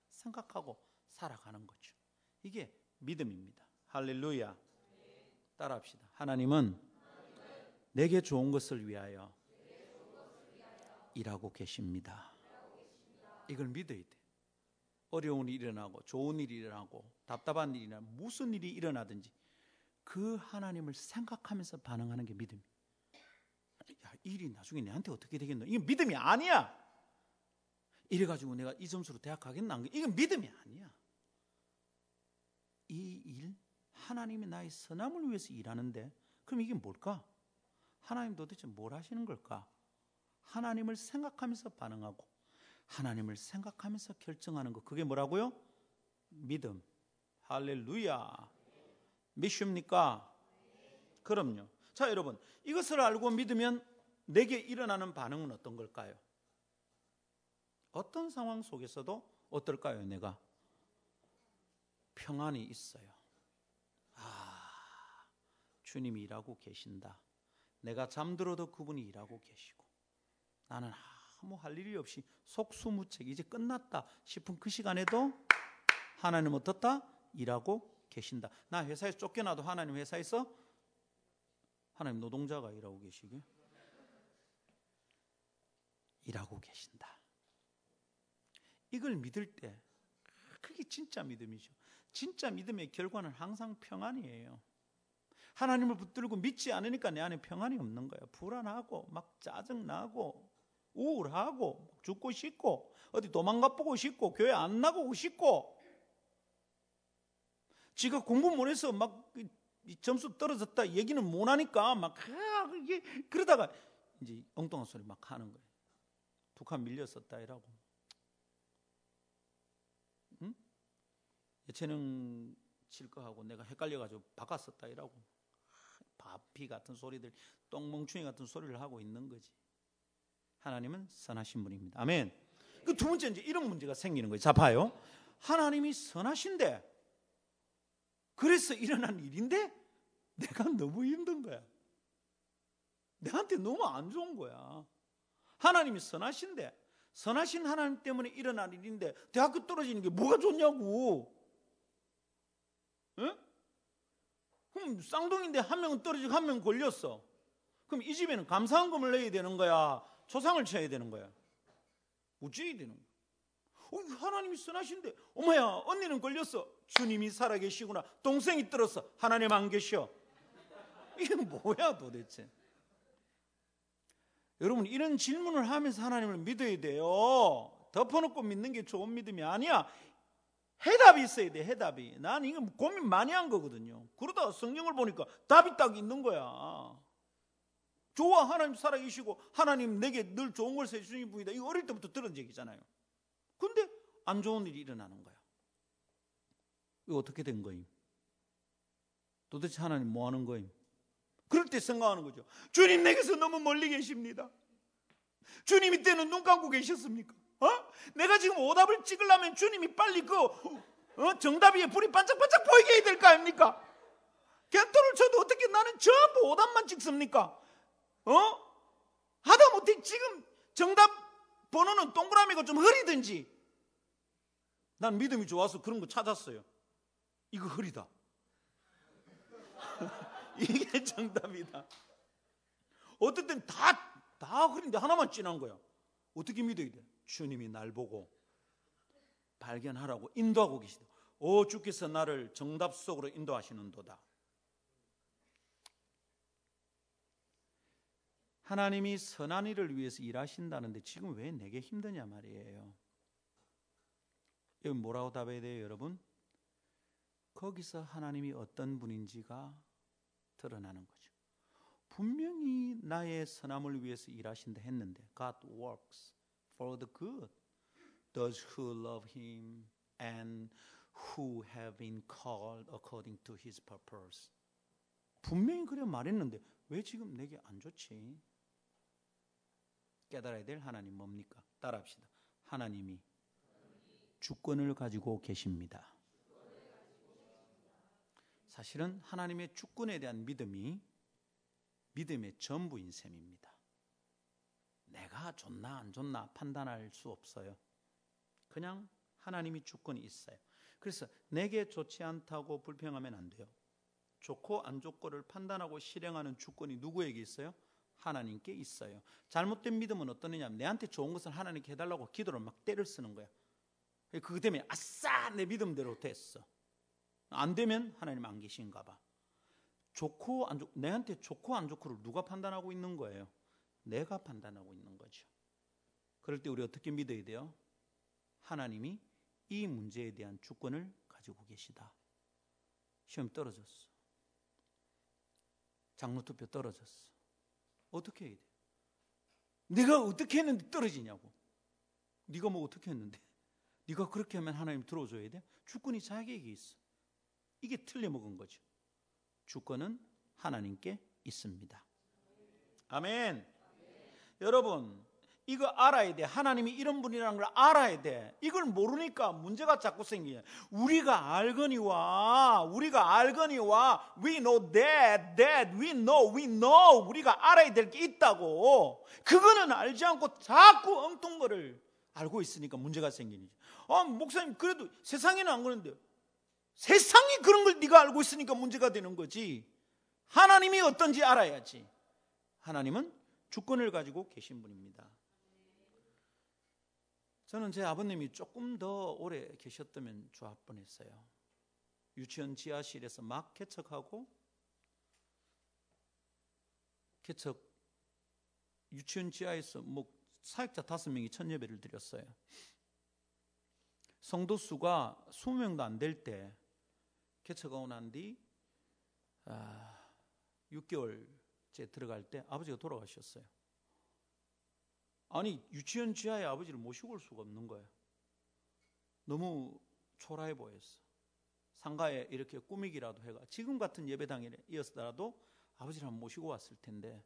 생각하고 살아가는 거죠. 이게 믿음입니다. 할렐루야. 따라합시다. 하나님은 내게 좋은 것을 위하여 일하고 계십니다. 이걸 믿어야 돼. 어려운 일이 일어나고 좋은 일이 일어나고 답답한 일이나 무슨 일이 일어나든지 그 하나님을 생각하면서 반응하는 게 믿음이. 야, 일이 나중에 내한테 어떻게 되겠노? 이건 믿음이 아니야. 이래 가지고 내가 이 점수로 대학 가겠나? 이건 믿음이 아니야. 이 일, 하나님이 나의 선함을 위해서 일하는데, 그럼 이게 뭘까? 하나님 도대체 뭘 하시는 걸까? 하나님을 생각하면서 반응하고, 하나님을 생각하면서 결정하는 거, 그게 뭐라고요? 믿음. 할렐루야. 믿습니까? 그럼요. 자, 여러분. 이것을 알고 믿으면 내게 일어나는 반응은 어떤 걸까요? 어떤 상황 속에서도 어떨까요, 내가? 평안이 있어요. 아, 주님이 일하고 계신다. 내가 잠들어도 그분이 일하고 계시고 나는 아무 할 일이 없이 속수무책 이제 끝났다 싶은 그 시간에도 하나님 어떻다? 일하고 계신다. 나 회사에서 쫓겨나도 하나님 회사에서 하나님 노동자가 일하고 계시게 일하고 계신다. 이걸 믿을 때 그게 진짜 믿음이죠. 진짜 믿음의 결과는 항상 평안이에요. 하나님을 붙들고 믿지 않으니까 내 안에 평안이 없는 거예요. 불안하고 막 짜증나고 우울하고 죽고 싶고 어디 도망가 보고 싶고 교회 안 나가고 싶고 지가 공부 못해서 막 점수 떨어졌다 얘기는 못하니까 막 이게 그러다가 이제 엉뚱한 소리 막 하는 거예요. 북한 밀렸었다 이라고. 응? 예체능 칠 거하고 내가 헷갈려가지고 바꿨었다 이라고. 바피 같은 소리들, 똥멍충이 같은 소리를 하고 있는 거지. 하나님은 선하신 분입니다. 아멘. 그 두 번째 이제 이런 문제가 생기는 거예요. 자, 봐요. 하나님이 선하신데, 그래서 일어난 일인데, 내가 너무 힘든 거야. 내한테 너무 안 좋은 거야. 하나님이 선하신데, 선하신 하나님 때문에 일어난 일인데, 대학교 떨어지는 게 뭐가 좋냐고. 응? 그럼 쌍둥이인데 한 명은 떨어지고 한 명은 걸렸어. 그럼 이 집에는 감사한금을 내야 되는 거야? 초상을 쳐야 되는 거야? 어찌해야 되는 거야? 어, 하나님이 선하신데, 어머야, 언니는 걸렸어. 주님이 살아계시구나. 동생이 떨었어. 하나님 안 계셔. 이게 뭐야 도대체? 여러분, 이런 질문을 하면서 하나님을 믿어야 돼요. 덮어놓고 믿는 게 좋은 믿음이 아니야. 해답이 있어야 돼, 해답이. 난 이거 고민 많이 한 거거든요. 그러다가 성경을 보니까 답이 딱 있는 거야. 좋아, 하나님 살아계시고, 하나님 내게 늘 좋은 걸 세주신 분이다. 이거 어릴 때부터 들은 얘기잖아요. 근데 안 좋은 일이 일어나는 거야. 이거 어떻게 된 거임? 도대체 하나님 뭐 하는 거임? 그럴 때 생각하는 거죠. 주님 내게서 너무 멀리 계십니다. 주님 이때는 눈 감고 계셨습니까? 어? 내가 지금 오답을 찍으려면 주님이 빨리 그 어? 정답 위에 불이 반짝반짝 보이게 해야 될 거 아닙니까? 객도를 쳐도 어떻게 나는 전부 오답만 찍습니까? 어? 하다 못해 지금 정답 번호는 동그라미가 좀 흐리든지 난 믿음이 좋아서 그런 거 찾았어요. 이거 흐리다. 이게 정답이다. 땐 다, 다 흐린데 하나만 진한 거야. 어떻게 믿어야 돼? 주님이 날 보고 발견하라고 인도하고 계시다. 오 주께서 나를 정답 속으로 인도하시는도다. 하나님이 선한 일을 위해서 일하신다는데 지금 왜 내게 힘드냐 말이에요. 여기 뭐라고 답해야 돼요, 여러분? 거기서 하나님이 어떤 분인지가 드러나는 거죠. 분명히 나의 선함을 위해서 일하신다 했는데 God works for the good. Those who love him and who have been called according to his purpose. 분명히 그래 말했는데 왜 지금 내게 안 좋지? 깨달아야 될 하나님 뭡니까? 따라합시다. 하나님이 주권을 가지고 계십니다. 사실은 하나님의 주권에 대한 믿음이 믿음의 전부인 셈입니다. 내가 좋나 안 좋나 판단할 수 없어요. 그냥 하나님이 주권이 있어요. 그래서 내게 좋지 않다고 불평하면 안 돼요. 좋고 안 좋고를 판단하고 실행하는 주권이 누구에게 있어요? 하나님께 있어요. 잘못된 믿음은 어떠느냐? 내한테 좋은 것을 하나님께 해달라고 기도를 막 때를 쓰는 거야. 그것 때문에 아싸 내 믿음대로 됐어. 안 되면 하나님 안 계신가 봐. 좋고 안 좋, 내한테 좋고 안 좋고를 누가 판단하고 있는 거예요? 내가 판단하고 있는 거죠. 그럴 때 우리 어떻게 믿어야 돼요? 하나님이 이 문제에 대한 주권을 가지고 계시다. 시험 떨어졌어. 장로투표 떨어졌어. 어떻게 해야 돼? 네가 어떻게 했는데 떨어지냐고. 네가 뭐 어떻게 했는데? 네가 그렇게 하면 하나님 들어줘야 돼? 주권이 자기에게 있어. 이게 틀려먹은 거죠. 주권은 하나님께 있습니다. 아멘. 여러분, 이거 알아야 돼. 하나님이 이런 분이라는 걸 알아야 돼. 이걸 모르니까 문제가 자꾸 생기냐. 우리가 알거니와, 우리가 알거니와, we know that, that, we know, we know. 우리가 알아야 될 게 있다고. 그거는 알지 않고 자꾸 엉뚱 거를 알고 있으니까 문제가 생기니. 아, 목사님, 그래도 세상에는 안 그런데. 세상이 그런 걸 네가 알고 있으니까 문제가 되는 거지. 하나님이 어떤지 알아야지. 하나님은 주권을 가지고 계신 분입니다. 저는 제 아버님이 조금 더 오래 계셨다면 좋을 뻔했어요. 유치원 지하실에서 막 개척하고 개척 유치원 지하에서 뭐 사역자 다섯 명이 첫 예배를 드렸어요. 성도 수가 20명도 안 될 때 개척하고 난뒤 아, 6개월째 들어갈 때 아버지가 돌아가셨어요. 아니 유치원 지하에 아버지를 모시고 올 수가 없는 거예요. 너무 초라해 보였어. 상가에 이렇게 꾸미기라도 해가 지금 같은 예배당이었더라도 아버지를 한번 모시고 왔을 텐데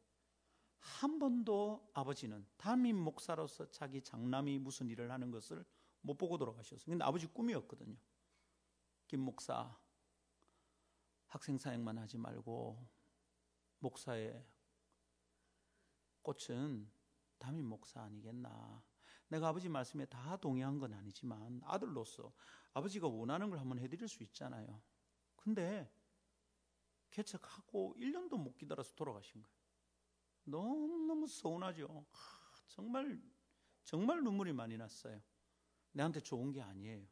한 번도 아버지는 담임 목사로서 자기 장남이 무슨 일을 하는 것을 못 보고 돌아가셨어요. 근데 아버지 꿈이었거든요. 김 목사 학생 사역만 하지 말고 목사의 꽃은 담임 목사 아니겠나. 내가 아버지 말씀에 다 동의한 건 아니지만 아들로서 아버지가 원하는 걸 한번 해드릴 수 있잖아요. 근데 개척하고 1년도 못 기다려서 돌아가신 거예요. 너무너무 서운하죠. 아, 정말 정말 눈물이 많이 났어요. 내한테 좋은 게 아니에요.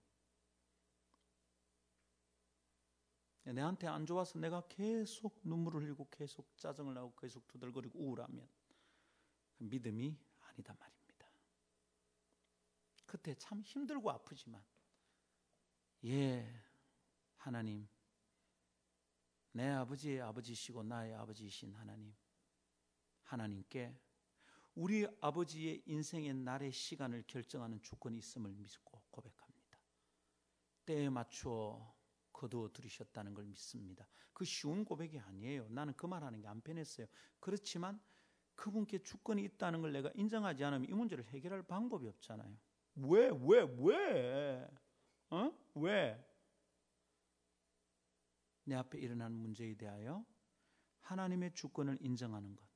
내한테 안 좋아서 내가 계속 눈물을 흘리고 계속 짜증을 나고 계속 두들거리고 우울하면 믿음이 아니다 말입니다. 그때 참 힘들고 아프지만 예 하나님 내 아버지의 아버지시고 나의 아버지이신 하나님 하나님께 우리 아버지의 인생의 날의 시간을 결정하는 주권이 있음을 믿고 고백합니다. 때에 맞추어 거두어 들이셨다는 걸 믿습니다. 그 쉬운 고백이 아니에요. 나는 그 말하는 게 안 편했어요. 그렇지만 그분께 주권이 있다는 걸 내가 인정하지 않으면 이 문제를 해결할 방법이 없잖아요. 왜, 왜, 왜? 어? 왜? 내 앞에 일어난 문제에 대하여 하나님의 주권을 인정하는 것.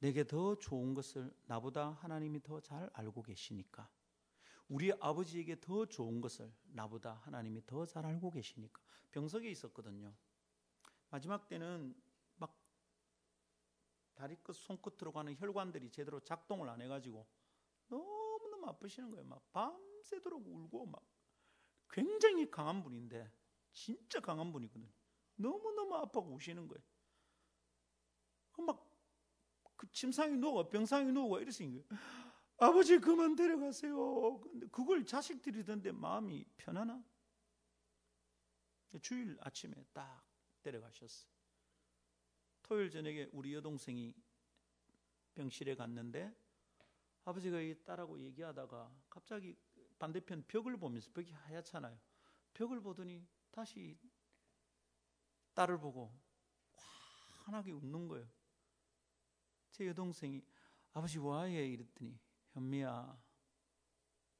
내게 더 좋은 것을 나보다 하나님이 더 잘 알고 계시니까. 우리 아버지에게 더 좋은 것을 나보다 하나님이 더 잘 알고 계시니까. 병석에 있었거든요. 마지막 때는 다리 끝, 손끝으로 가는 혈관들이 제대로 작동을 안 해가지고 너무너무 아프시는 거예요. 막 밤새도록 울고 막 굉장히 강한 분인데 진짜 강한 분이거든요. 너무너무 아파고 우시는 거예요. 막그 침상에 누워 병상에 누워 이러시는 거예요. 아버지 그만 데려가세요. 근데 그걸 자식들이 듣는데 마음이 편하나? 주일 아침에 딱 데려가셨어요. 토요일 저녁에 우리 여동생이 병실에 갔는데 아버지가 이 딸하고 얘기하다가 갑자기 반대편 벽을 보면서 벽이 하얗잖아요. 벽을 보더니 다시 딸을 보고 환하게 웃는 거예요. 제 여동생이 아버지 와해 이랬더니 현미야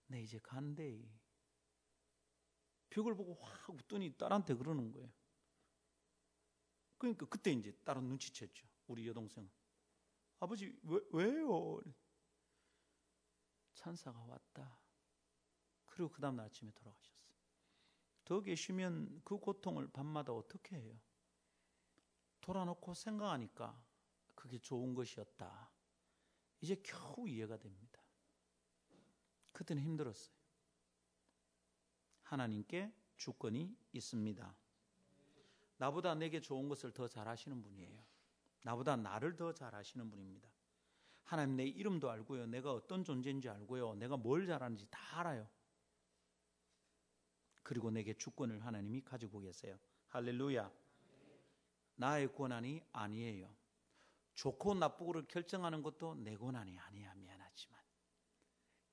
내 이제 간대. 벽을 보고 확 웃더니 딸한테 그러는 거예요. 그러니까 그때 이제 딸은 눈치챘죠. 우리 여동생은. 아버지, 왜, 왜요? 찬사가 왔다. 그리고 그 다음날 아침에 돌아가셨어요. 더 계시면 그 고통을 밤마다 어떻게 해요? 돌아놓고 생각하니까 그게 좋은 것이었다. 이제 겨우 이해가 됩니다. 그때는 힘들었어요. 하나님께 주권이 있습니다. 나보다 내게 좋은 것을 더 잘하시는 분이에요. 나보다 나를 더 잘하시는 분입니다. 하나님 내 이름도 알고요. 내가 어떤 존재인지 알고요. 내가 뭘 잘하는지 다 알아요. 그리고 내게 주권을 하나님이 가지고 계세요. 할렐루야. 나의 권한이 아니에요. 좋고 나쁘고를 결정하는 것도 내 권한이 아니야. 미안하지만.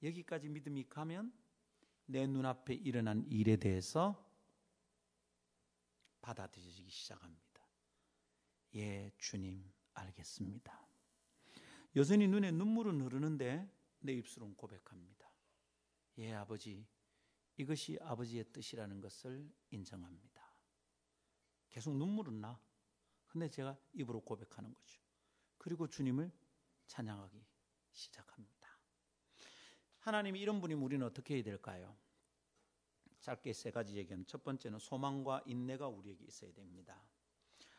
여기까지 믿음이 가면 내 눈앞에 일어난 일에 대해서 받아들여지기 시작합니다. 예, 주님, 알겠습니다. 여전히 눈에 눈물은 흐르는데 내 입술은 고백합니다. 예, 아버지. 이것이 아버지의 뜻이라는 것을 인정합니다. 계속 눈물은 나. 근데 제가 입으로 고백하는 거죠. 그리고 주님을 찬양하기 시작합니다. 하나님이 이런 분이면 우리는 어떻게 해야 될까요? 짧게 세 가지 얘기하면 첫 번째는 소망과 인내가 우리에게 있어야 됩니다.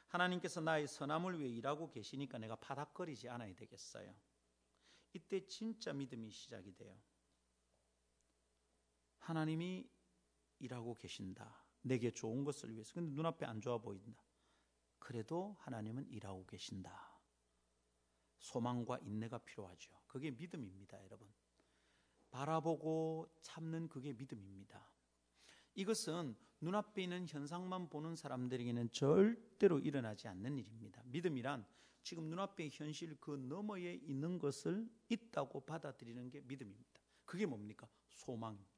하나님께서 나의 선함을 위해 일하고 계시니까 내가 바닥거리지 않아야 되겠어요. 이때 진짜 믿음이 시작이 돼요. 하나님이 일하고 계신다. 내게 좋은 것을 위해서. 근데 눈앞에 안 좋아 보인다. 그래도 하나님은 일하고 계신다. 소망과 인내가 필요하죠. 그게 믿음입니다, 여러분. 바라보고 참는 그게 믿음입니다. 이것은 눈앞에 있는 현상만 보는 사람들에게는 절대로 일어나지 않는 일입니다. 믿음이란 지금 눈앞의 현실 그 너머에 있는 것을 있다고 받아들이는 게 믿음입니다. 그게 뭡니까? 소망입니다.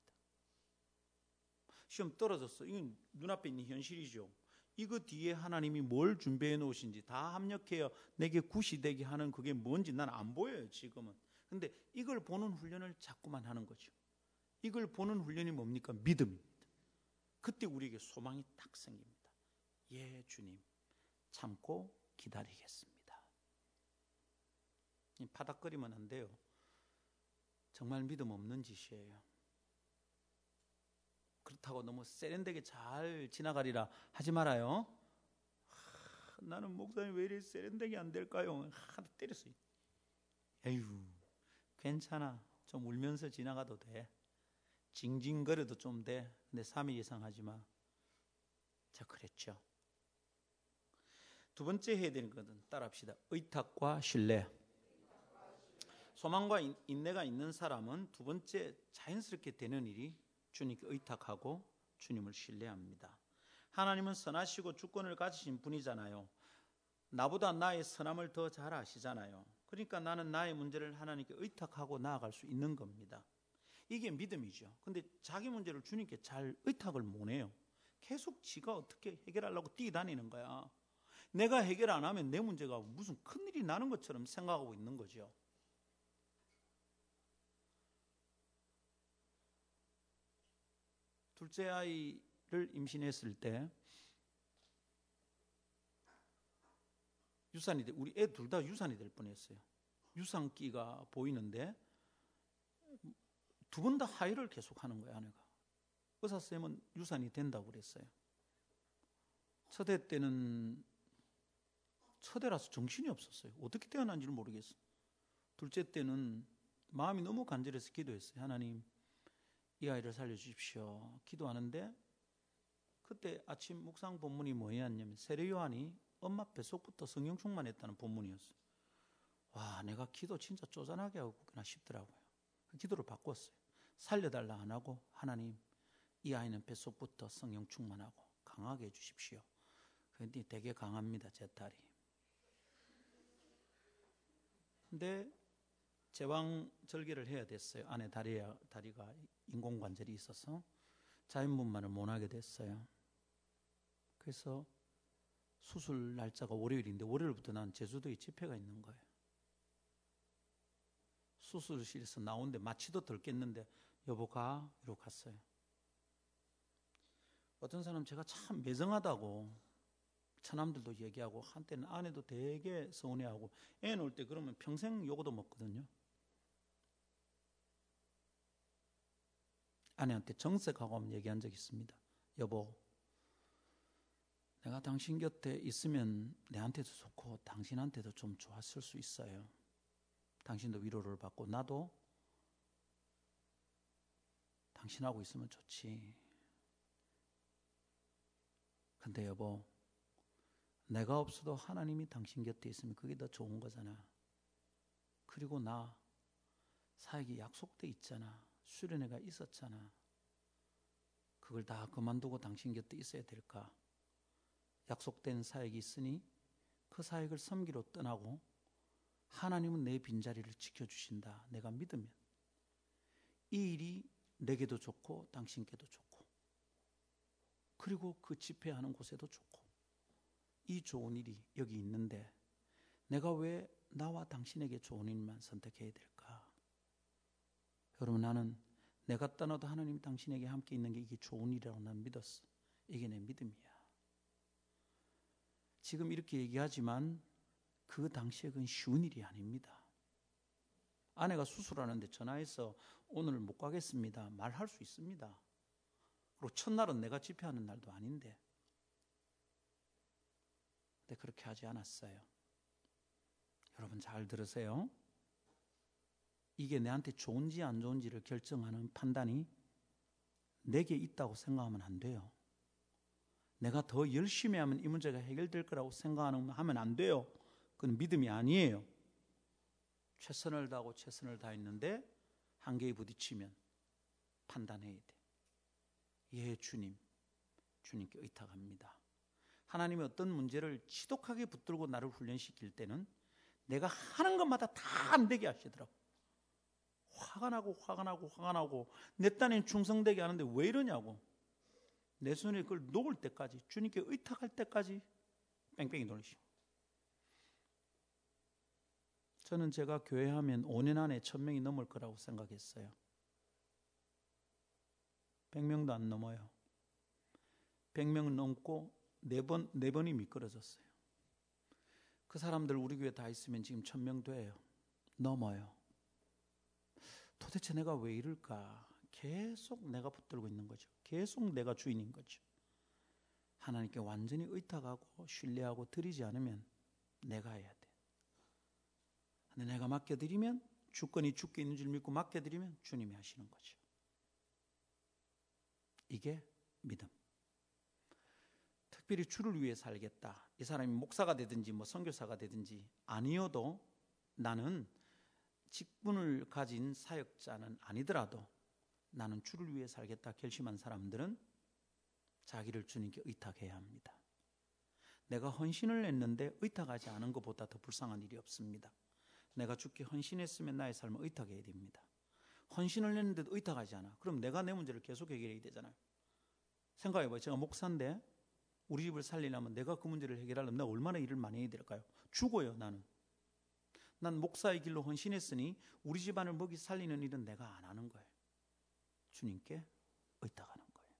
시험 떨어졌어. 이건 눈앞에 있는 현실이죠. 이거 뒤에 하나님이 뭘 준비해 놓으신지 다 합력해요. 내게 굿이 되게 하는 그게 뭔지 난 안 보여요, 지금은. 근데 이걸 보는 훈련을 자꾸만 하는 거죠. 이걸 보는 훈련이 뭡니까? 믿음입니다. 그때 우리에게 소망이 딱 생깁니다. 예, 주님. 참고 기다리겠습니다. 바닥거리면 안 돼요. 정말 믿음 없는 짓이에요. 그렇다고 너무 세련되게 잘 지나가리라 하지 말아요. 하, 나는 목사님 왜 이리 세련되게 안 될까요? 하도 때렸어요. 에휴, 괜찮아. 좀 울면서 지나가도 돼. 징징거려도 좀 돼. 근데 3일 이상 하지 마. 자, 그랬죠. 두 번째 해야 되는 것은 따라합시다. 의탁과 신뢰. 소망과 인내가 있는 사람은 두 번째 자연스럽게 되는 일이 주님께 의탁하고 주님을 신뢰합니다. 하나님은 선하시고 주권을 가지신 분이잖아요. 나보다 나의 선함을 더 잘 아시잖아요. 그러니까 나는 나의 문제를 하나님께 의탁하고 나아갈 수 있는 겁니다. 이게 믿음이죠. 근데 자기 문제를 주님께 잘 의탁을 못 해요. 계속 지가 어떻게 해결하려고 뛰다니는 거야. 내가 해결 안 하면 내 문제가 무슨 큰일이 나는 것처럼 생각하고 있는 거죠. 둘째 아이를 임신했을 때 유산이 돼, 우리 애 둘 다 유산이 될 뻔했어요. 유산기가 보이는데 두 번 다 하이를 계속 하는 거예요, 아내가. 의사 쌤은 유산이 된다고 그랬어요. 첫애 때는 첫애라서 정신이 없었어요. 어떻게 태어난지를 모르겠어. 둘째 때는 마음이 너무 간절해서 기도했어요. 하나님, 이 아이를 살려주십시오. 기도하는데 그때 아침 묵상 본문이 뭐였냐면 세례 요한이 엄마 뱃속부터 성령 충만했다는 본문이었어요. 와, 내가 기도 진짜 쪼잔하게 하고나 싶더라고요. 그 기도를 바꿨어요. 살려달라 안 하고 하나님 이 아이는 뱃속부터 성령 충만하고 강하게 해주십시오. 그런데 되게 강합니다, 제 딸이. 근데 제왕 절개를 해야 됐어요. 안에 다리가, 다리가 인공관절이 있어서 자연분만을 못 하게 됐어요. 그래서 수술 날짜가 월요일인데 월요일부터 난 제주도에 집회가 있는 거예요. 수술실에서 나오는데 마취도 덜 깼는데 여보가 이러고 갔어요. 어떤 사람 제가 참 매정하다고 처남들도 얘기하고 한때는 아내도 되게 서운해하고 애 놓을 때 그러면 평생 요거도 먹거든요. 아내한테 정색하고 한번 얘기한 적 있습니다. 여보, 내가 당신 곁에 있으면 내한테도 좋고 당신한테도 좀 좋았을 수 있어요. 당신도 위로를 받고 나도 당신하고 있으면 좋지. 근데 여보, 내가 없어도 하나님이 당신 곁에 있으면 그게 더 좋은 거잖아. 그리고 나 사역이 약속돼 있잖아. 수련회가 있었잖아. 그걸 다 그만두고 당신 곁에 있어야 될까? 약속된 사역이 있으니 그 사역을 섬기러 떠나고 하나님은 내 빈자리를 지켜주신다. 내가 믿으면. 이 일이 내게도 좋고 당신께도 좋고 그리고 그 집회하는 곳에도 좋고 이 좋은 일이 여기 있는데 내가 왜 나와 당신에게 좋은 일만 선택해야 될까? 여러분 나는 내가 떠나도 하나님 당신에게 함께 있는 게 이게 좋은 일이라고 난 믿었어. 이게 내 믿음이야. 지금 이렇게 얘기하지만 그 당시에 그건 쉬운 일이 아닙니다. 아내가 수술하는데 전화해서 오늘 못 가겠습니다. 말할 수 있습니다. 그리고 첫날은 내가 집회하는 날도 아닌데. 근데 그렇게 하지 않았어요. 여러분 잘 들으세요. 이게 내한테 좋은지 안 좋은지를 결정하는 판단이 내게 있다고 생각하면 안 돼요. 내가 더 열심히 하면 이 문제가 해결될 거라고 생각하면 안 돼요. 그건 믿음이 아니에요. 최선을 다하고 최선을 다했는데 한계에 부딪히면 판단해야 돼. 예, 주님. 주님께 의탁합니다. 하나님이 어떤 문제를 지독하게 붙들고 나를 훈련시킬 때는 내가 하는 것마다 다 안 되게 하시더라고. 화가 나고 화가 나고 화가 나고 내 딴엔 충성되게 하는데 왜 이러냐고. 내 손에 그걸 놓을 때까지 주님께 의탁할 때까지 뺑뺑이 돌리시고. 저는 제가 교회 하면 5년 안에 1000명이 넘을 거라고 생각했어요. 100명도 안 넘어요. 100명 넘고 4번, 4번이 미끄러졌어요. 그 사람들 우리 교회 다 있으면 지금 1000명 돼요. 넘어요. 도대체 내가 왜 이럴까? 계속 내가 붙들고 있는 거죠. 계속 내가 주인인 거죠. 하나님께 완전히 의탁하고 신뢰하고 드리지 않으면 내가 해야 돼. 근데 내가 맡겨드리면 주권이 주께 있는 줄 믿고 맡겨드리면 주님이 하시는 거죠. 이게 믿음. 특별히 주를 위해 살겠다. 이 사람이 목사가 되든지 뭐 선교사가 되든지 아니어도 나는 직분을 가진 사역자는 아니더라도 나는 주를 위해 살겠다 결심한 사람들은 자기를 주님께 의탁해야 합니다. 내가 헌신을 했는데 의탁하지 않은 것보다 더 불쌍한 일이 없습니다. 내가 죽게 헌신했으면 나의 삶을 의탁해야 됩니다. 헌신을 했는데도 의탁하지 않아. 그럼 내가 내 문제를 계속 해결해야 되잖아요. 생각해봐요. 제가 목사인데 우리 집을 살리려면 내가 그 문제를 해결하려면 내가 얼마나 일을 많이 해야 될까요? 죽어요, 나는. 난 목사의 길로 헌신했으니 우리 집안을 먹이 살리는 일은 내가 안 하는 거예요. 주님께 의탁하는 거예요.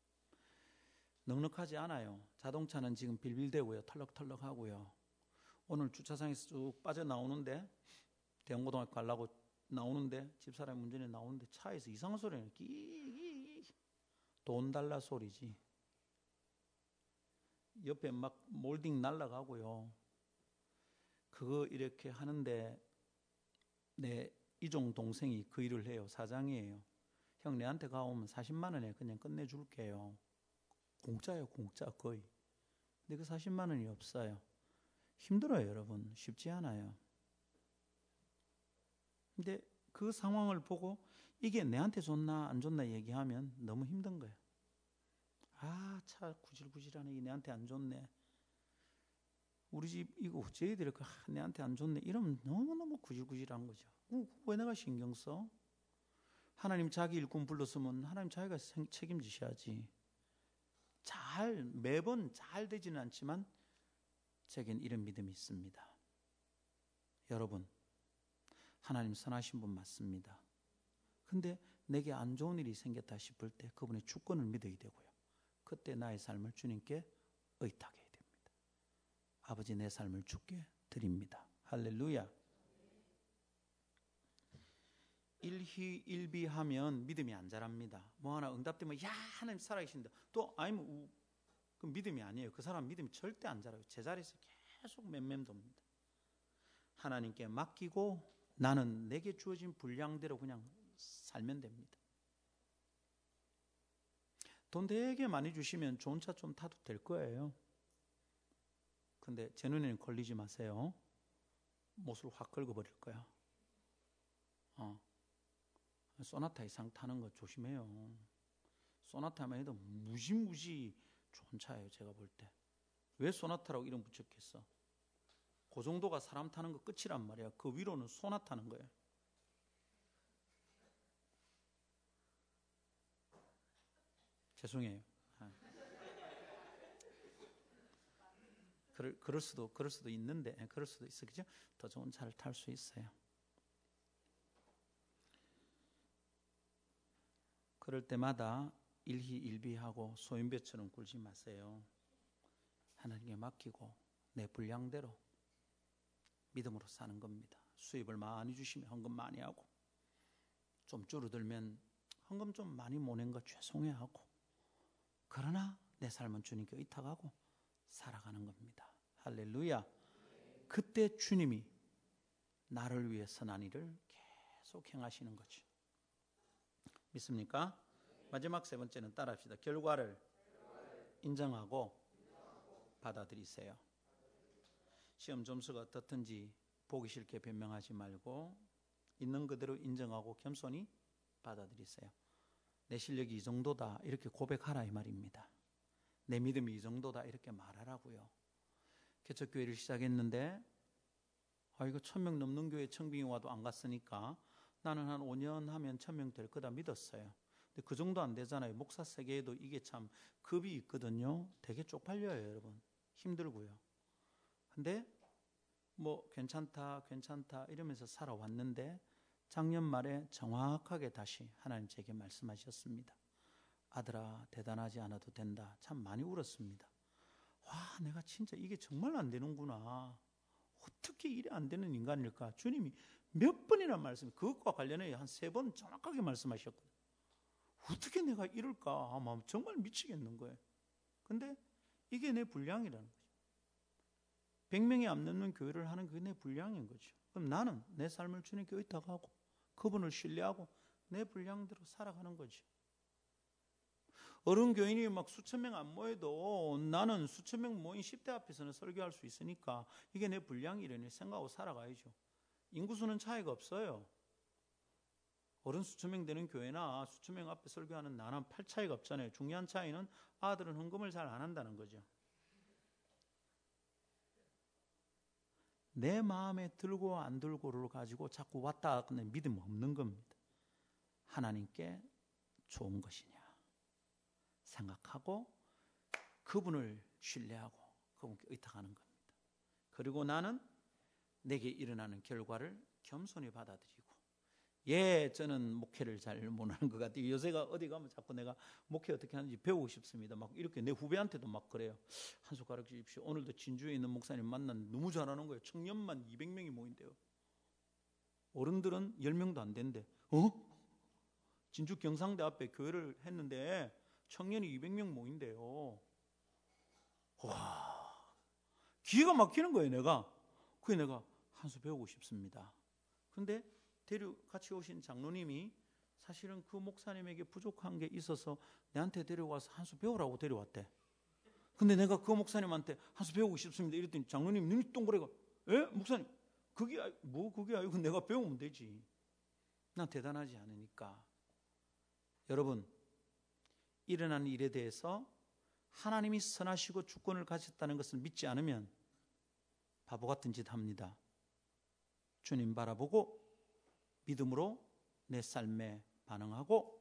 넉넉하지 않아요. 자동차는 지금 빌빌대고요. 털럭털럭 하고요. 오늘 주차장에서 쭉 빠져나오는데 대형고등학교 가려고 나오는데 집사람이 운전에 나오는데 차에서 이상한 소리는 끼돈 달라 소리지. 옆에 막 몰딩 날라가고요. 그거 이렇게 하는데 내 이종 동생이 그 일을 해요. 사장이에요. 형 내한테 가오면 40만 원에 그냥 끝내줄게요. 공짜예요, 공짜 거의. 근데 그 40만 원이 없어요. 힘들어요, 여러분. 쉽지 않아요. 근데 그 상황을 보고 이게 내한테 좋나 안 좋나 얘기하면 너무 힘든 거예요. 아, 차 구질구질하네. 이 내한테 안 좋네. 우리 집 이거 어째 될까? 아, 내한테 안 좋네. 이러면 너무너무 구질구질한 거죠. 어, 왜 내가 신경 써? 하나님 자기 일꾼 불렀으면 하나님 자기가 책임지셔야지. 잘 매번 잘 되지는 않지만 제겐 이런 믿음이 있습니다. 여러분 하나님 선하신 분 맞습니다. 근데 내게 안 좋은 일이 생겼다 싶을 때 그분의 주권을 믿어야 되고요. 그때 나의 삶을 주님께 의탁해야 됩니다. 아버지 내 삶을 주께 드립니다. 할렐루야. 일희일비하면 믿음이 안 자랍니다. 뭐 하나 응답되면 야 하나님 살아계신다. 또 아니면 그 믿음이 아니에요. 그 사람 믿음이 절대 안 자라요. 제자리에서 계속 맴맴 돕니다. 하나님께 맡기고 나는 내게 주어진 분량대로 그냥 살면 됩니다. 돈 되게 많이 주시면 좋은 차 좀 타도 될 거예요. 근데 제 눈에는 걸리지 마세요. 못을 확 긁어버릴 거야. 어. 소나타 이상 타는 거 조심해요. 소나타만 해도 무지무지 좋은 차예요, 제가 볼 때. 왜 소나타라고 이름 붙였겠어? 그 정도가 사람 타는 거 끝이란 말이야. 그 위로는 소나 타는 거예요. 죄송해요. 아. 그럴, 그럴 수도 그럴 수도 있는데 예, 그럴 수도 있어 그죠? 더 좋은 차를 탈 수 있어요. 그럴 때마다 일희일비하고 소인배처럼 굴지 마세요. 하나님께 맡기고 내 분량대로 믿음으로 사는 겁니다. 수입을 많이 주시면 헌금 많이 하고 좀 줄어들면 헌금 좀 많이 모낸 거 죄송해하고 그러나 내 삶은 주님께 의탁하고 살아가는 겁니다. 할렐루야. 그때 주님이 나를 위해 선한 일을 계속 행하시는 거죠. 믿습니까? 마지막 세 번째는 따라합시다. 결과를 인정하고 받아들이세요. 시험 점수가 어떻든지 보기 싫게 변명하지 말고 있는 그대로 인정하고 겸손히 받아들이세요. 내 실력이 이 정도다 이렇게 고백하라 이 말입니다. 내 믿음이 이 정도다 이렇게 말하라고요. 개척교회를 시작했는데 아 이거 천명 넘는 교회 청빙이 와도 안 갔으니까 나는 한 5년 하면 천명 될 거다 믿었어요. 근데 그 정도 안 되잖아요. 목사 세계에도 이게 참 급이 있거든요. 되게 쪽팔려요, 여러분. 힘들고요. 근데 뭐 괜찮다, 괜찮다 이러면서 살아왔는데 작년 말에 정확하게 다시 하나님 제게 말씀하셨습니다. 아들아, 대단하지 않아도 된다. 참 많이 울었습니다. 와, 내가 진짜 이게 정말 안 되는구나. 어떻게 일이 안 되는 인간일까? 주님이 몇 번이나 말씀, 그것과 관련해 한 세 번 정확하게 말씀하셨거든요. 어떻게 내가 이럴까? 아마 정말 미치겠는 거예요. 근데 이게 내 분량이라는 거죠. 100명이 안 넘는 교회를 하는 그게 내 분량인 거죠. 그럼 나는 내 삶을 주님께 의탁하고 그분을 신뢰하고 내 분량대로 살아가는 거죠. 어른 교인이 막 수천 명 안 모여도 나는 수천 명 모인 10대 앞에서는 설교할 수 있으니까 이게 내 분량이라니 생각하고 살아가야죠. 인구수는 차이가 없어요. 어른 수천 명 되는 교회나 수천 명 앞에 설교하는 나는 팔 차이가 없잖아요. 중요한 차이는 아들은 헌금을 잘 안 한다는 거죠. 내 마음에 들고 안 들고를 가지고 자꾸 왔다 갔다 믿음 없는 겁니다. 하나님께 좋은 것이냐 생각하고 그분을 신뢰하고 그분께 의탁하는 겁니다. 그리고 나는 내게 일어나는 결과를 겸손히 받아들이고 예, 저는 목회를 잘 못하는 것 같아요. 요새가 어디 가면 자꾸 내가 목회 어떻게 하는지 배우고 싶습니다. 막 이렇게 내 후배한테도 막 그래요. 한 손가락 주십시오. 오늘도 진주에 있는 목사님 만난 너무 잘하는 거예요. 청년만 200명이 모인대요. 어른들은 10명도 안 된대. 어? 진주 경상대 앞에 교회를 했는데 청년이 200명 모인대요. 와, 기가 막히는 거예요, 내가. 그게 내가 한 수 배우고 싶습니다. 근데 데려 같이 오신 장로님이 사실은 그 목사님에게 부족한 게 있어서 내한테 데려와서 한 수 배우라고 데려왔대. 근데 내가 그 목사님한테 한 수 배우고 싶습니다. 이랬더니 장로님 눈이 동그래가, 에? 목사님, 그게, 뭐 그게 아니고 내가 배우면 되지. 난 대단하지 않으니까. 여러분, 일어난 일에 대해서 하나님이 선하시고 주권을 가졌다는 것을 믿지 않으면 바보 같은 짓 합니다. 주님 바라보고 믿음으로 내 삶에 반응하고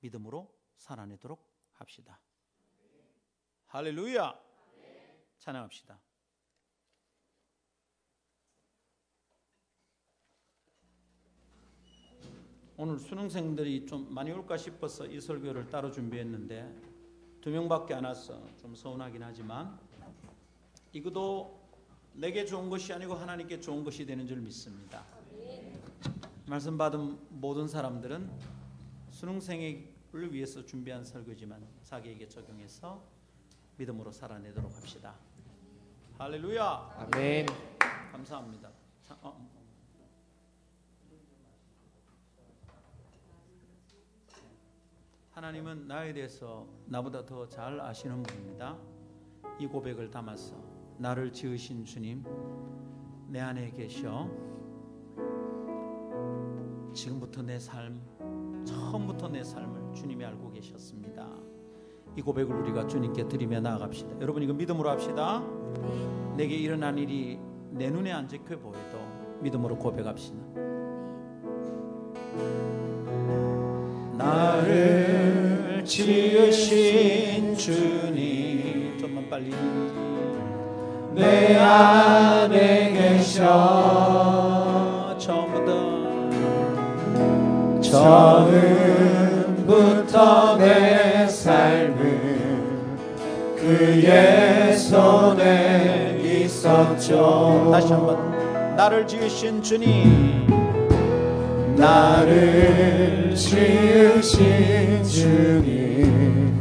믿음으로 살아내도록 합시다. 할렐루야! 찬양합시다. 오늘 수능생들이 좀 많이 올까 싶어서 이 설교를 따로 준비했는데 두 명밖에 안 왔어. 좀 서운하긴 하지만 이것도 내게 좋은 것이 아니고 하나님께 좋은 것이 되는 줄 믿습니다. 말씀 받은 모든 사람들은 수능생을 위해서 준비한 설교지만 자기에게 적용해서 믿음으로 살아내도록 합시다. 할렐루야. 아멘. 감사합니다. 자, 어. 하나님은 나에 대해서 나보다 더 잘 아시는 분입니다. 이 고백을 담아서 나를 지으신 주님 내 안에 계셔 지금부터 내 삶, 처음부터 내 삶을 주님이 알고 계셨습니다. 이 고백을 우리가 주님께 드리며 나아갑시다. 여러분 이거 믿음으로 합시다. 내게 일어난 일이 내 눈에 안 적혀 보여도 믿음으로 고백합시다. 나를 지으신 주님 좀만 빨리 내 안에 계셔 처음부터 내 삶은 그의 손에 있었죠. 다시 한번. 나를 지으신 주님. 나를 지으신 주님.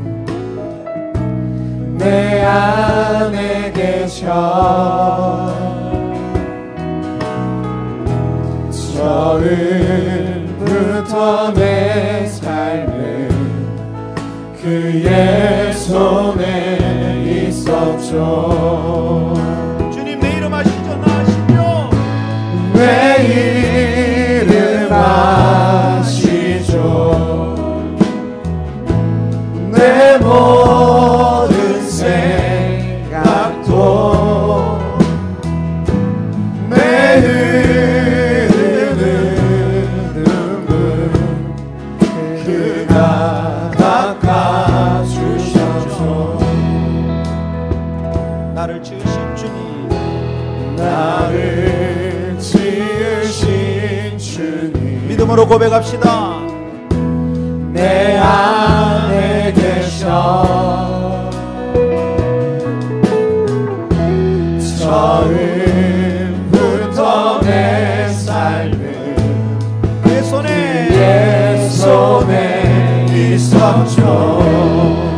내 안에 계셔. 처음 부터 내 삶은 그의 손에 있었죠. 주님 내 이름 아시죠? 나 아시죠? 내 이름 아시죠? 내 주님 믿음으로 고백합시다. 내 안에 계셔. 처음부터 내 삶은 내 손에 내 손에 있었죠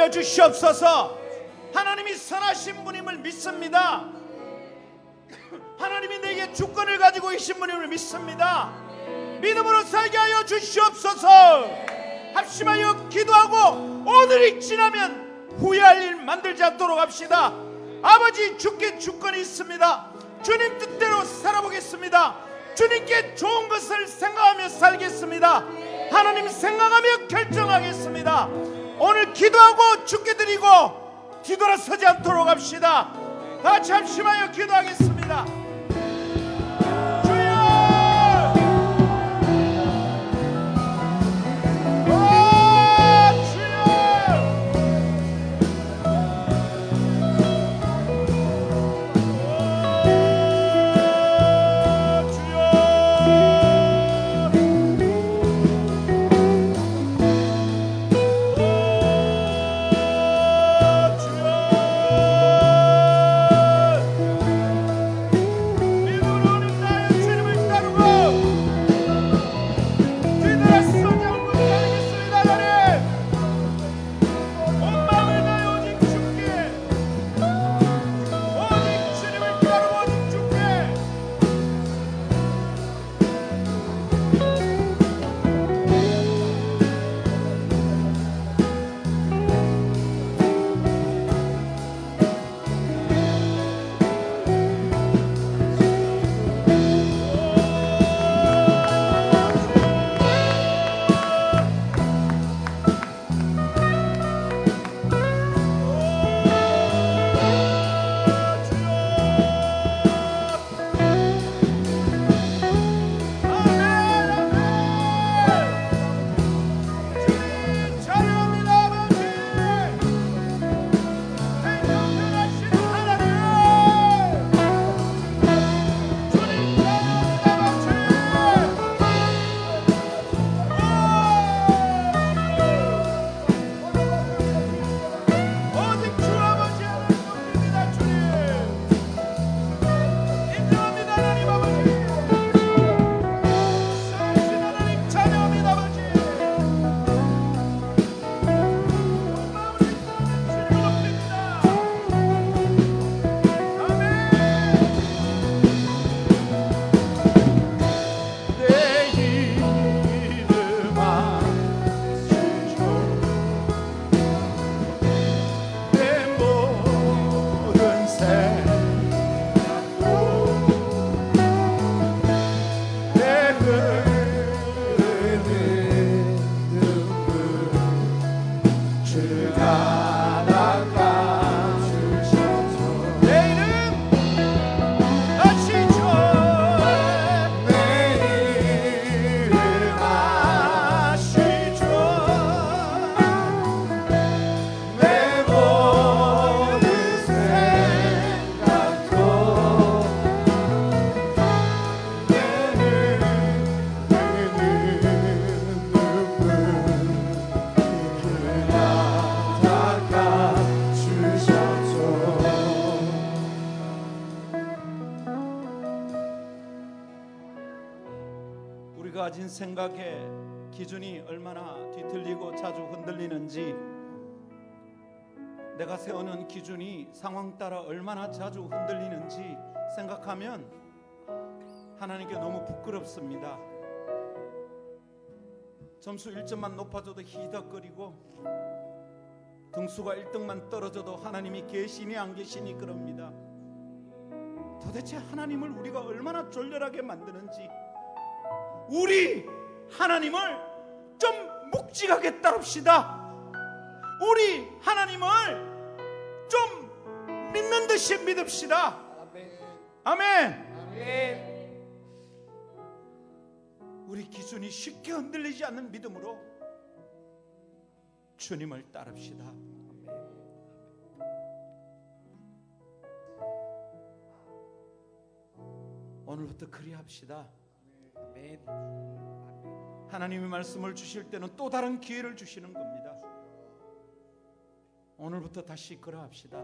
깨닫게 하여 주시옵소서. 하나님이 선하신 분임을 믿습니다. 하나님이 내게 주권을 가지고 계신 분임을 믿습니다. 믿음으로 살게 하여 주시옵소서. 합심하여 기도하고 오늘이 지나면 후회할 일 만들지 않도록 합시다. 아버지 주께 주권이 있습니다. 주님 뜻대로 살아보겠습니다. 주님께 좋은 것을 생각하며 살겠습니다. 하나님 생각하며 결정하겠습니다. 오늘 기도하고 주께 드리고 뒤돌아서지 않도록 합시다. 다 합심하여 기도하겠습니다. 생각의 기준이 얼마나 뒤틀리고 자주 흔들리는지 내가 세우는 기준이 상황 따라 얼마나 자주 흔들리는지 생각하면 하나님께 너무 부끄럽습니다. 점수 1점만 높아져도 희덕거리고 등수가 1등만 떨어져도 하나님이 계시니 안 계시니 그럽니다. 도대체 하나님을 우리가 얼마나 졸렬하게 만드는지 우리 하나님을 좀 묵직하게 따릅시다. 우리 하나님을 좀 믿는 듯이 믿읍시다. 아멘. 우리 기준이 쉽게 흔들리지 않는 믿음으로 주님을 따릅시다. 오늘부터 그리합시다. 하나님의 말씀을 주실 때는 또 다른 기회를 주시는 겁니다. 오늘부터 다시 그러합시다.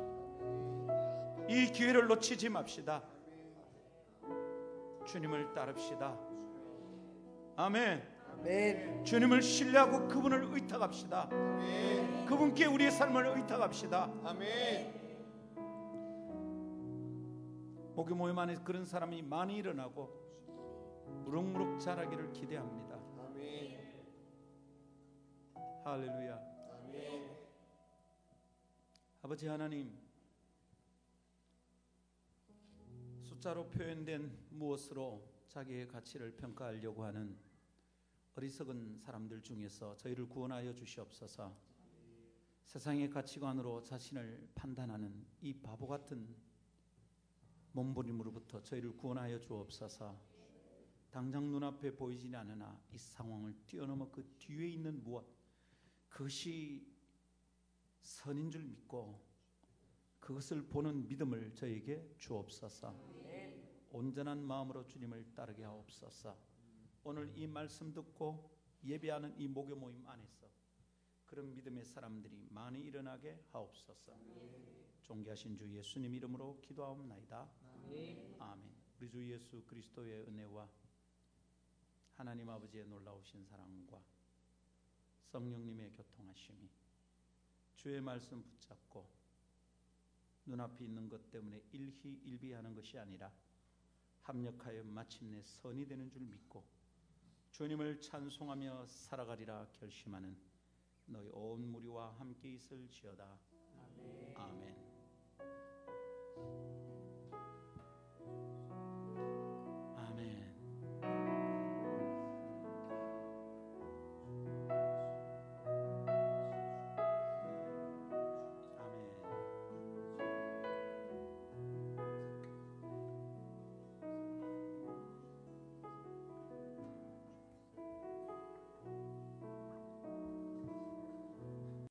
이 기회를 놓치지 맙시다. 주님을 따릅시다. 아멘. 주님을 신뢰하고 그분을 의탁합시다. 그분께 우리의 삶을 의탁합시다. 목요 모임 안에 그런 사람이 많이 일어나고 무럭무럭 자라기를 기대합니다. 할렐루야. 아버지 하나님, 숫자로 표현된 무엇으로 자기의 가치를 평가하려고 하는 어리석은 사람들 중에서 저희를 구원하여 주시옵소서. 세상의 가치관으로 자신을 판단하는 이 바보 같은 몸부림으로부터 저희를 구원하여 주옵소서. 당장 눈앞에 보이지 않으나 이 상황을 뛰어넘어 그 뒤에 있는 무엇 그것이 선인 줄 믿고 그것을 보는 믿음을 저에게 주옵소서. 온전한 마음으로 주님을 따르게 하옵소서. 오늘 이 말씀 듣고 예배하는 이 목요 모임 안에서 그런 믿음의 사람들이 많이 일어나게 하옵소서. 존귀하신 주 예수님 이름으로 기도하옵나이다. 아멘. 우리 주 예수 그리스도의 은혜와 하나님 아버지의 놀라우신 사랑과 성령님의 교통하심이 주의 말씀 붙잡고 눈앞에 있는 것 때문에 일희일비하는 것이 아니라 합력하여 마침내 선이 되는 줄 믿고 주님을 찬송하며 살아가리라 결심하는 너희 온 무리와 함께 있을지어다. 아멘. 아멘.